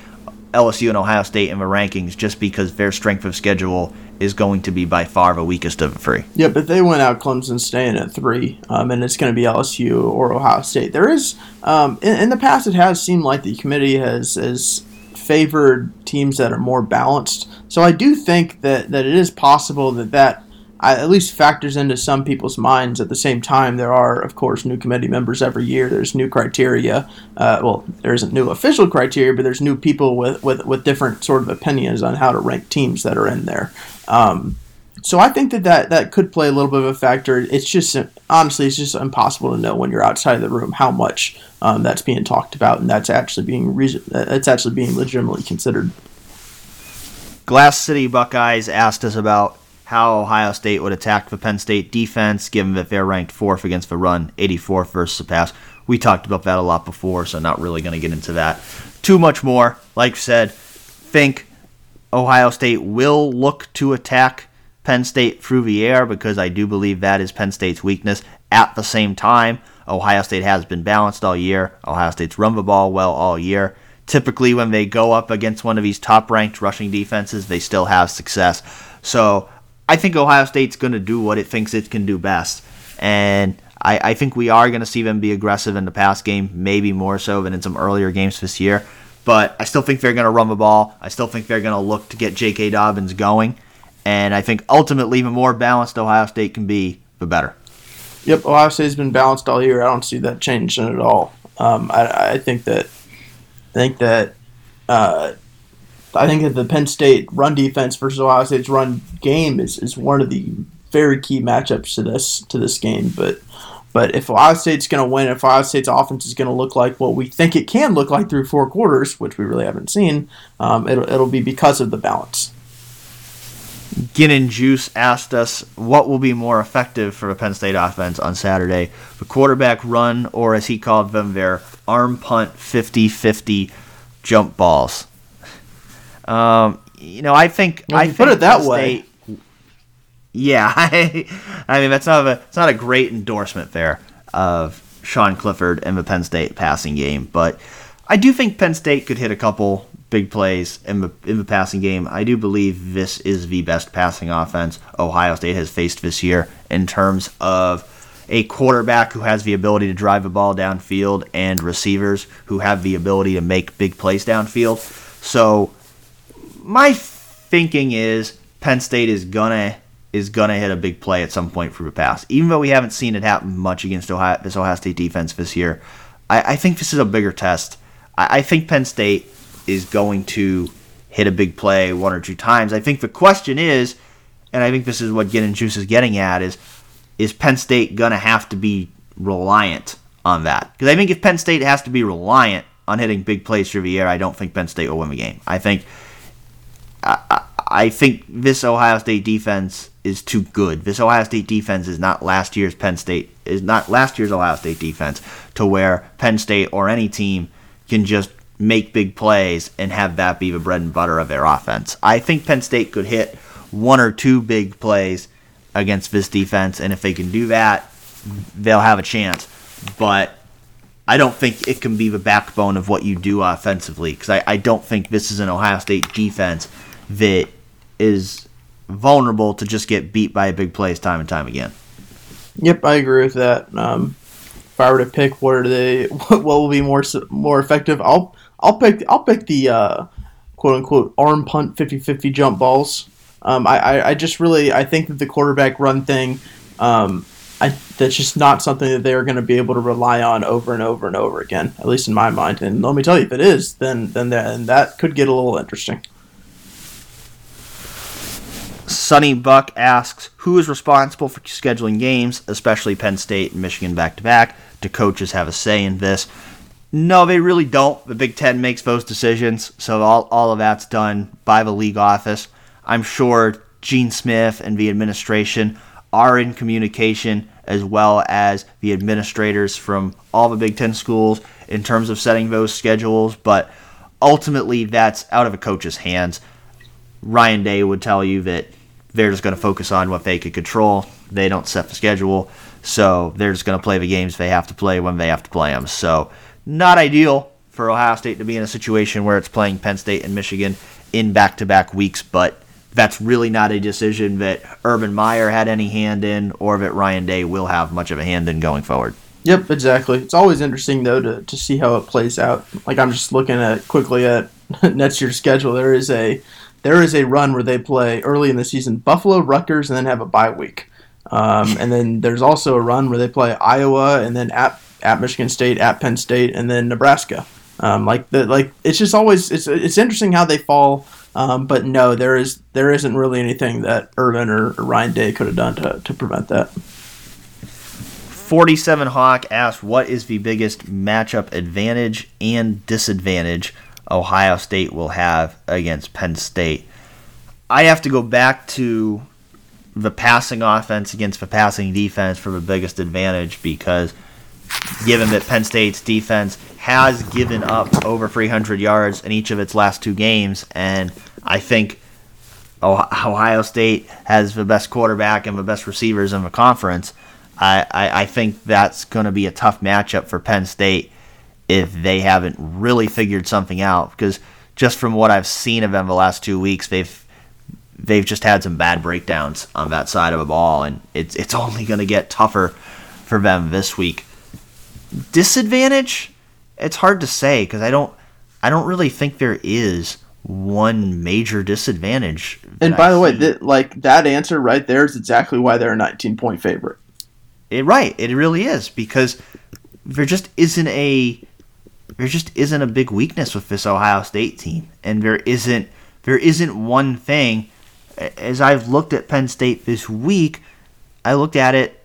LSU and Ohio State in the rankings just because their strength of schedule is going to be by far the weakest of the three. Yeah, but they went out Clemson staying at three, um, and it's going to be LSU or Ohio State. There is, um, in, in, the past, it has seemed like the committee has has favored teams that are more balanced. So I do think that, that it is possible that that at least factors into some people's minds. At the same time, there are, of course, new committee members every year. There's new criteria. Uh, well, there isn't new official criteria, but there's new people with, with, with different sort of opinions on how to rank teams that are in there. Um, so I think that, that that could play a little bit of a factor. It's just honestly, it's just impossible to know when you're outside of the room how much um, that's being talked about and that's actually being re- that's actually being legitimately considered. Glass City Buckeyes asked us about how Ohio State would attack the Penn State defense, given that they're ranked fourth against the run, 84th versus the pass. We talked about that a lot before, so not really going to get into that too much more. Like I said, think Ohio State will look to attack Penn State through the air because I do believe that is Penn State's weakness. At the same time, Ohio State has been balanced all year. Ohio State's run the ball well all year. Typically, when they go up against one of these top ranked rushing defenses, they still have success. So I think Ohio State's going to do what it thinks it can do best. And I, I think we are going to see them be aggressive in the pass game, maybe more so than in some earlier games this year. But I still think they're going to run the ball. I still think they're going to look to get J.K. Dobbins going. And I think ultimately, the more balanced Ohio State can be, the better. Yep, Ohio State's been balanced all year. I don't see that changing at all. Um, I, I, think that I think that uh, I think that the Penn State run defense versus Ohio State's run game is, is one of the very key matchups to this to this game. But but if Ohio State's going to win, if Ohio State's offense is going to look like what we think it can look like through four quarters, which we really haven't seen, um, it'll, it'll be because of the balance. Gin Juice asked us what will be more effective for the Penn State offense on Saturday the quarterback run, or as he called them, their arm punt 50 50 jump balls. Um, you know, I think well, I put it that way. yeah, I, I mean that's not a it's not a great endorsement there of Sean Clifford and the Penn State passing game, but I do think Penn State could hit a couple big plays in the in the passing game. I do believe this is the best passing offense Ohio State has faced this year in terms of a quarterback who has the ability to drive the ball downfield and receivers who have the ability to make big plays downfield. So my thinking is Penn State is gonna is gonna hit a big play at some point for the pass. Even though we haven't seen it happen much against Ohio, this Ohio State defense this year, I, I think this is a bigger test. I, I, think Penn State is going to hit a big play one or two times. I think the question is, and I think this is what Getting Juice is getting at, is is Penn State gonna have to be reliant on that? Because I think if Penn State has to be reliant on hitting big plays through the air, I don't think Penn State will win the game. I think I, I think this Ohio State defense is too good. This Ohio State defense is not last year's Penn State is not last year's Ohio State defense to where Penn State or any team can just make big plays and have that be the bread and butter of their offense. I think Penn State could hit one or two big plays against this defense, and if they can do that, they'll have a chance. But I don't think it can be the backbone of what you do offensively because I, I don't think this is an Ohio State defense that is vulnerable to just get beat by a big plays time and time again. Yep, I agree with that. Um, if I were to pick what are they, what will be more more effective, I'll I'll pick I'll pick the uh, quote unquote arm punt 50-50 jump balls. Um, I, I, I just really I think that the quarterback run thing, um, I that's just not something that they're going to be able to rely on over and over and over again. At least in my mind. And let me tell you, if it is, then then then that could get a little interesting. Sonny Buck asks, who is responsible for scheduling games, especially Penn State and Michigan back to back? Do coaches have a say in this? No, they really don't. The Big Ten makes those decisions, so all, all of that's done by the league office. I'm sure Gene Smith and the administration are in communication as well as the administrators from all the Big Ten schools in terms of setting those schedules, but ultimately that's out of a coach's hands. Ryan Day would tell you that they're just going to focus on what they can control. They don't set the schedule, so they're just going to play the games they have to play when they have to play them. So, not ideal for Ohio State to be in a situation where it's playing Penn State and Michigan in back to back weeks, but that's really not a decision that Urban Meyer had any hand in or that Ryan Day will have much of a hand in going forward. Yep, exactly. It's always interesting though to, to see how it plays out. Like I'm just looking at quickly at next year's schedule. There is a there is a run where they play early in the season Buffalo, Rutgers, and then have a bye week. Um, and then there's also a run where they play Iowa and then at at Michigan State, at Penn State, and then Nebraska. Um, like the like it's just always it's it's interesting how they fall um, but no, there is there isn't really anything that Urban or, or Ryan Day could have done to, to prevent that. 47 Hawk asked, What is the biggest matchup advantage and disadvantage Ohio State will have against Penn State? I have to go back to the passing offense against the passing defense for the biggest advantage because given that Penn State's defense has given up over 300 yards in each of its last two games, and I think Ohio State has the best quarterback and the best receivers in the conference. I, I, think that's going to be a tough matchup for Penn State if they haven't really figured something out. Because just from what I've seen of them the last two weeks, they've they've just had some bad breakdowns on that side of the ball, and it's it's only going to get tougher for them this week. Disadvantage? It's hard to say because I don't I don't really think there is one major disadvantage. And by I the way, th- like that answer right there is exactly why they're a 19 point favorite. It, right, it really is because there just isn't a there just isn't a big weakness with this Ohio State team, and there isn't there isn't one thing. As I've looked at Penn State this week, I looked at it,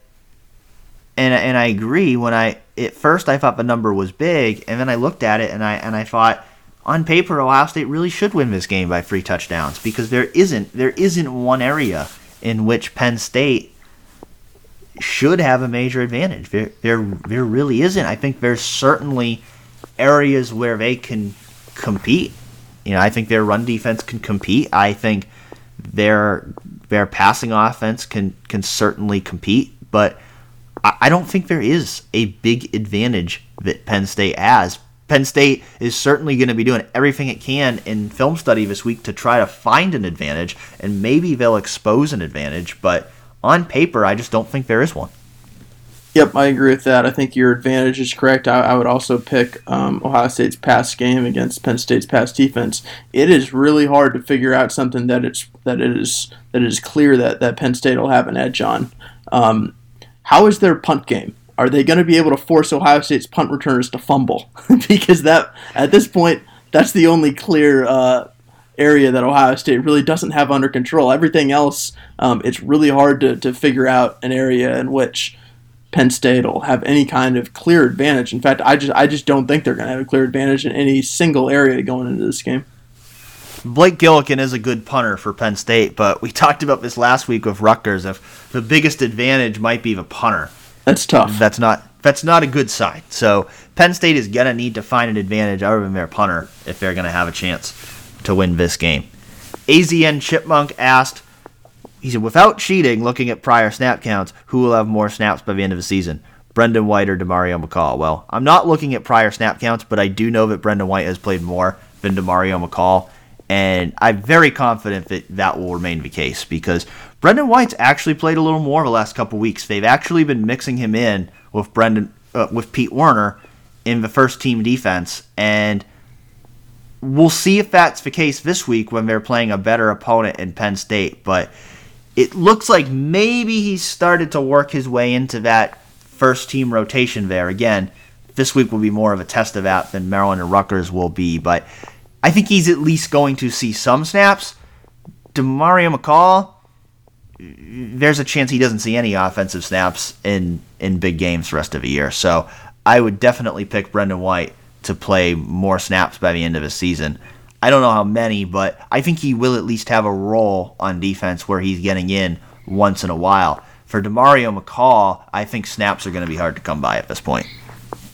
and and I agree. When I at first I thought the number was big, and then I looked at it and I and I thought on paper, Ohio State really should win this game by three touchdowns because there isn't there isn't one area in which Penn State should have a major advantage. There there there really isn't. I think there's certainly areas where they can compete. You know, I think their run defense can compete. I think their their passing offense can can certainly compete, but I don't think there is a big advantage that Penn State has Penn State is certainly going to be doing everything it can in film study this week to try to find an advantage, and maybe they'll expose an advantage, but on paper, I just don't think there is one. Yep, I agree with that. I think your advantage is correct. I, I would also pick um, Ohio State's pass game against Penn State's pass defense. It is really hard to figure out something that it's that it is that it is clear that, that Penn State will have an edge on. Um, how is their punt game? are they going to be able to force Ohio State's punt returners to fumble? because that at this point, that's the only clear uh, area that Ohio State really doesn't have under control. Everything else, um, it's really hard to, to figure out an area in which Penn State will have any kind of clear advantage. In fact, I just I just don't think they're going to have a clear advantage in any single area going into this game. Blake Gillikin is a good punter for Penn State, but we talked about this last week with Rutgers. If the biggest advantage might be the punter, that's tough. That's not that's not a good sign. So Penn State is gonna need to find an advantage other than their punter if they're gonna have a chance to win this game. AZN Chipmunk asked, he said, without cheating, looking at prior snap counts, who will have more snaps by the end of the season? Brendon White or Demario McCall? Well, I'm not looking at prior snap counts, but I do know that Brendon White has played more than Demario McCall, and I'm very confident that that will remain the case because Brendon White's actually played a little more the last couple weeks. They've actually been mixing him in with Brendon uh, with Pete Werner in the first team defense, and we'll see if that's the case this week when they're playing a better opponent in Penn State. But it looks like maybe he started to work his way into that first team rotation there. Again, this week will be more of a test of that than Maryland and Rutgers will be, but I think he's at least going to see some snaps. Demario McCall, there's a chance he doesn't see any offensive snaps in in big games the rest of the year. So I would definitely pick Brendon White to play more snaps by the end of his season. I don't know how many, but I think he will at least have a role on defense where he's getting in once in a while. For Demario McCall, I think snaps are going to be hard to come by at this point.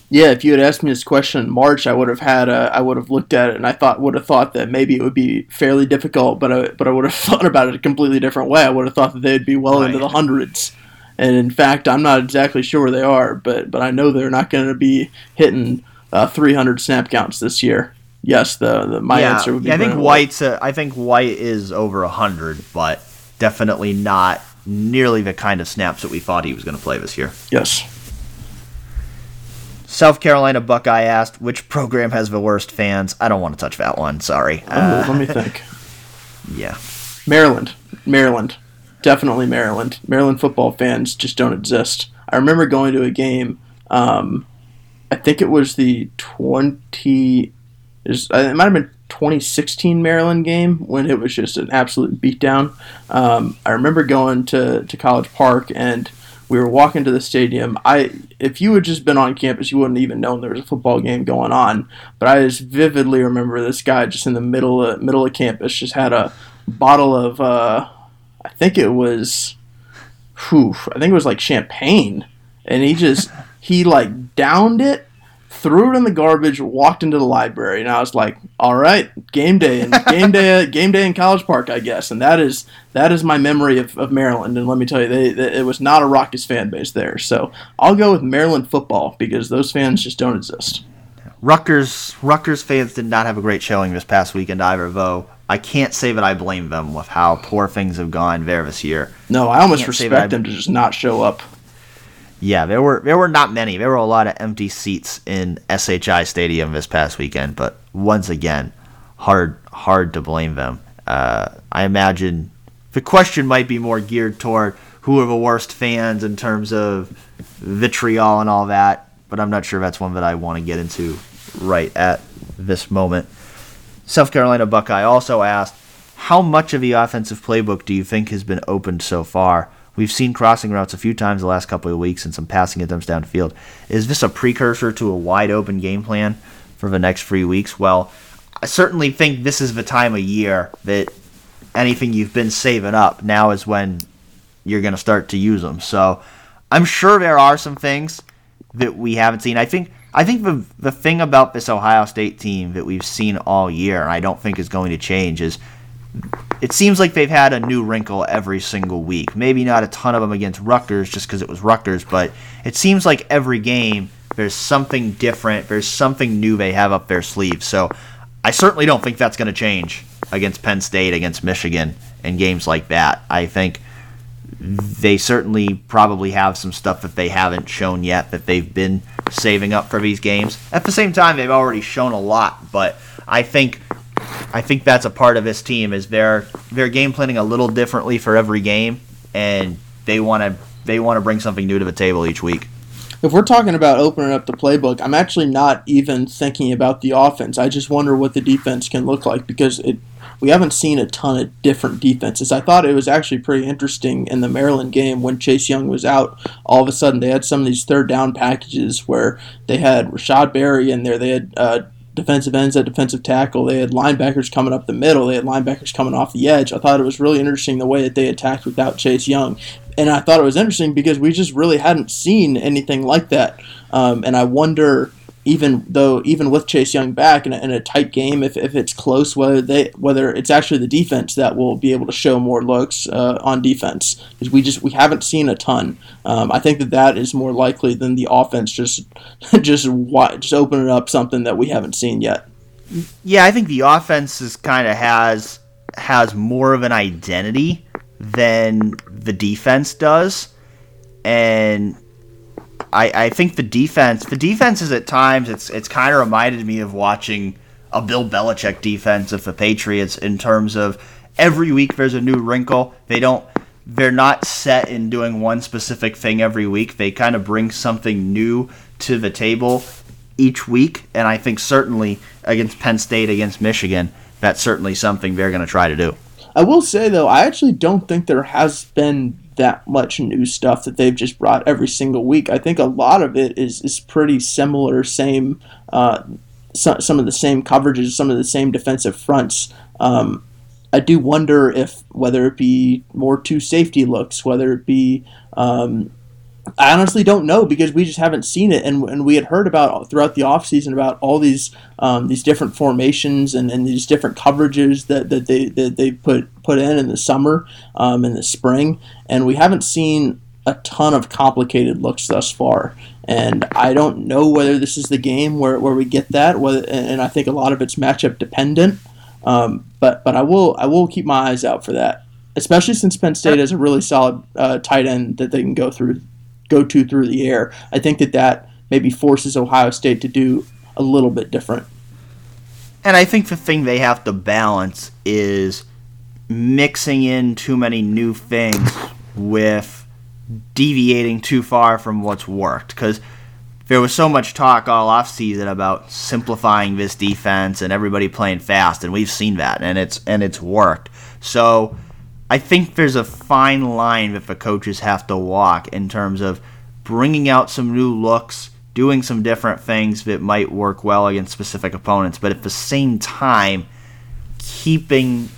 Yeah, if you had asked me this question in March, I would have had a, I would have looked at it and I thought would have thought that maybe it would be fairly difficult, but I, but I would have thought about it a completely different way. I would have thought that they'd be well right. into the hundreds, and in fact, I'm not exactly sure where they are, but but I know they're not going to be hitting uh, 300 snap counts this year. Yes, the, the my yeah, answer would be. Yeah, I think White's. A, I think White is over hundred, but definitely not nearly the kind of snaps that we thought he was going to play this year. Yes. South Carolina Buckeye asked, which program has the worst fans? I don't want to touch that one. Sorry. Uh, let me think. Yeah. Maryland. Maryland. Definitely Maryland. Maryland football fans just don't exist. I remember going to a game. Um, I think it was the 20. It might have been 2016 Maryland game when it was just an absolute beatdown. Um, I remember going to, to College Park and we were walking to the stadium. I if you had just been on campus, you wouldn't even known there was a football game going on. But I just vividly remember this guy just in the middle of middle of campus just had a bottle of uh, I think it was, whew, I think it was like champagne, and he just he like downed it threw it in the garbage, walked into the library, and I was like, "All right, game day and game day, game day in College Park, I guess." And that is that is my memory of, of Maryland. And let me tell you, they, they, it was not a raucous fan base there. So I'll go with Maryland football because those fans just don't exist. Rutgers Rutgers fans did not have a great showing this past weekend either, though. I can't say that I blame them with how poor things have gone there this year. No, I almost respect them to just not show up. Yeah, there were there were not many. There were a lot of empty seats in SHI Stadium this past weekend, but once again, hard hard to blame them. Uh, I imagine the question might be more geared toward who are the worst fans in terms of vitriol and all that, but I'm not sure that's one that I want to get into right at this moment. South Carolina Buckeye also asked, "How much of the offensive playbook do you think has been opened so far?" We've seen crossing routes a few times the last couple of weeks and some passing attempts downfield. Is this a precursor to a wide open game plan for the next three weeks? Well, I certainly think this is the time of year that anything you've been saving up now is when you're going to start to use them. So I'm sure there are some things that we haven't seen. I think I think the the thing about this Ohio State team that we've seen all year, and I don't think is going to change, is it seems like they've had a new wrinkle every single week. Maybe not a ton of them against Rutgers just because it was Rutgers, but it seems like every game there's something different, there's something new they have up their sleeve. So I certainly don't think that's going to change against Penn State, against Michigan, and games like that. I think they certainly probably have some stuff that they haven't shown yet that they've been saving up for these games. At the same time, they've already shown a lot, but I think I think that's a part of this team is they're they're game planning a little differently for every game, and they want to they want to bring something new to the table each week. If we're talking about opening up the playbook, I'm actually not even thinking about the offense. I just wonder what the defense can look like because it we haven't seen a ton of different defenses. I thought it was actually pretty interesting in the Maryland game when Chase Young was out. All of a sudden, they had some of these third down packages where they had Rashod Berry in there. They had uh, defensive ends at defensive tackle. They had linebackers coming up the middle. They had linebackers coming off the edge. I thought it was really interesting the way that they attacked without Chase Young. And I thought it was interesting because we just really hadn't seen anything like that. Um, and I wonder even though even with Chase Young back in a, in a, tight game, if, if it's close, whether they whether it's actually the defense that will be able to show more looks uh, on defense because we just we haven't seen a ton. Um, I think that that is more likely than the offense just just just opening up something that we haven't seen yet. Yeah, I think the offense is kind of has has more of an identity than the defense does, and I, I think the defense, the defense is at times, it's it's kind of reminded me of watching a Bill Belichick defense of the Patriots in terms of every week there's a new wrinkle. They don't, they're not set in doing one specific thing every week. They kind of bring something new to the table each week, and I think certainly against Penn State, against Michigan, that's certainly something they're going to try to do. I will say though, I actually don't think there has been that much new stuff that they've just brought every single week. I think a lot of it is is pretty similar, same uh, so, some of the same coverages, some of the same defensive fronts. Um, I do wonder if whether it be more two safety looks, whether it be um, I honestly don't know because we just haven't seen it, and, and we had heard about throughout the offseason about all these um, these different formations and, and these different coverages that, that they that they put put in in the summer, um, in the spring, and we haven't seen a ton of complicated looks thus far. And I don't know whether this is the game where, where we get that. Whether, and I think a lot of it's matchup dependent. Um, but but I will I will keep my eyes out for that, especially since Penn State has a really solid uh, tight end that they can go through go to through the air. I think that that maybe forces Ohio State to do a little bit different. And I think the thing they have to balance is mixing in too many new things with deviating too far from what's worked because there was so much talk all offseason about simplifying this defense and everybody playing fast and we've seen that and it's and it's worked. So I think there's a fine line that the coaches have to walk in terms of bringing out some new looks, doing some different things that might work well against specific opponents, but at the same time keeping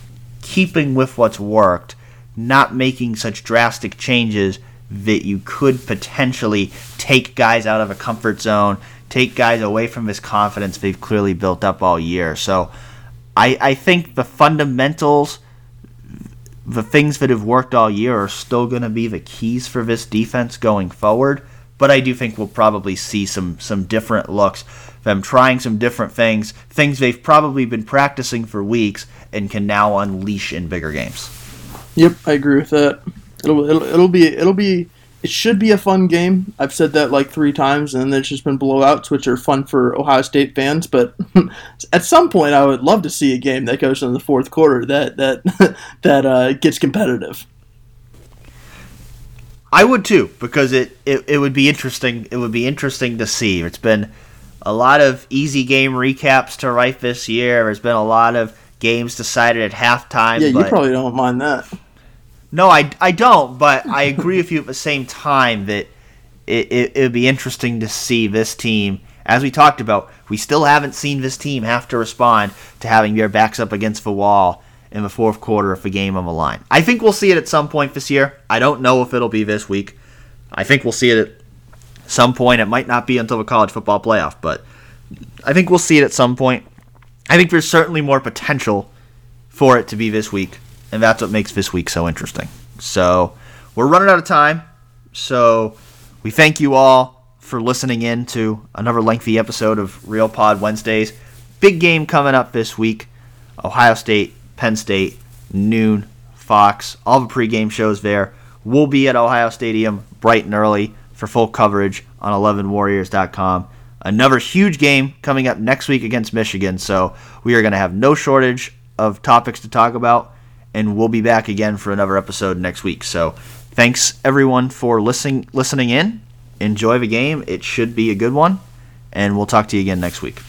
keeping with what's worked, not making such drastic changes that you could potentially take guys out of a comfort zone, take guys away from this confidence they've clearly built up all year. So I, I think the fundamentals, the things that have worked all year, are still going to be the keys for this defense going forward. But I do think we'll probably see some some different looks, them trying some different things, things they've probably been practicing for weeks and can now unleash in bigger games. Yep, I agree with that. It'll, it'll, it'll be it'll be it should be a fun game. I've said that like three times, and there's just been blowouts, which are fun for Ohio State fans. But at some point, I would love to see a game that goes in the fourth quarter that that that uh, gets competitive. I would too, because it, it, it would be interesting. It would be interesting to see. It's been a lot of easy game recaps to write this year. There's been a lot of games decided at halftime. Yeah, you probably don't mind that. No, I, I don't, but I agree with you at the same time that it, it, it would be interesting to see this team. As we talked about, we still haven't seen this team have to respond to having their backs up against the wall in the fourth quarter of the game on the line. I think we'll see it at some point this year. I don't know if it'll be this week. I think we'll see it at some point. It might not be until the college football playoff, but I think we'll see it at some point. I think there's certainly more potential for it to be this week and that's what makes this week so interesting. So we're running out of time. So we thank you all for listening in to another lengthy episode of Real Pod Wednesdays. Big game coming up this week. Ohio State, Penn State, noon, Fox, all the pregame shows there. We'll be at Ohio Stadium bright and early for full coverage on 11warriors.com. Another huge game coming up next week against Michigan, so we are going to have no shortage of topics to talk about and we'll be back again for another episode next week. So thanks everyone for listening listening in. Enjoy the game. It should be a good one, and we'll talk to you again next week.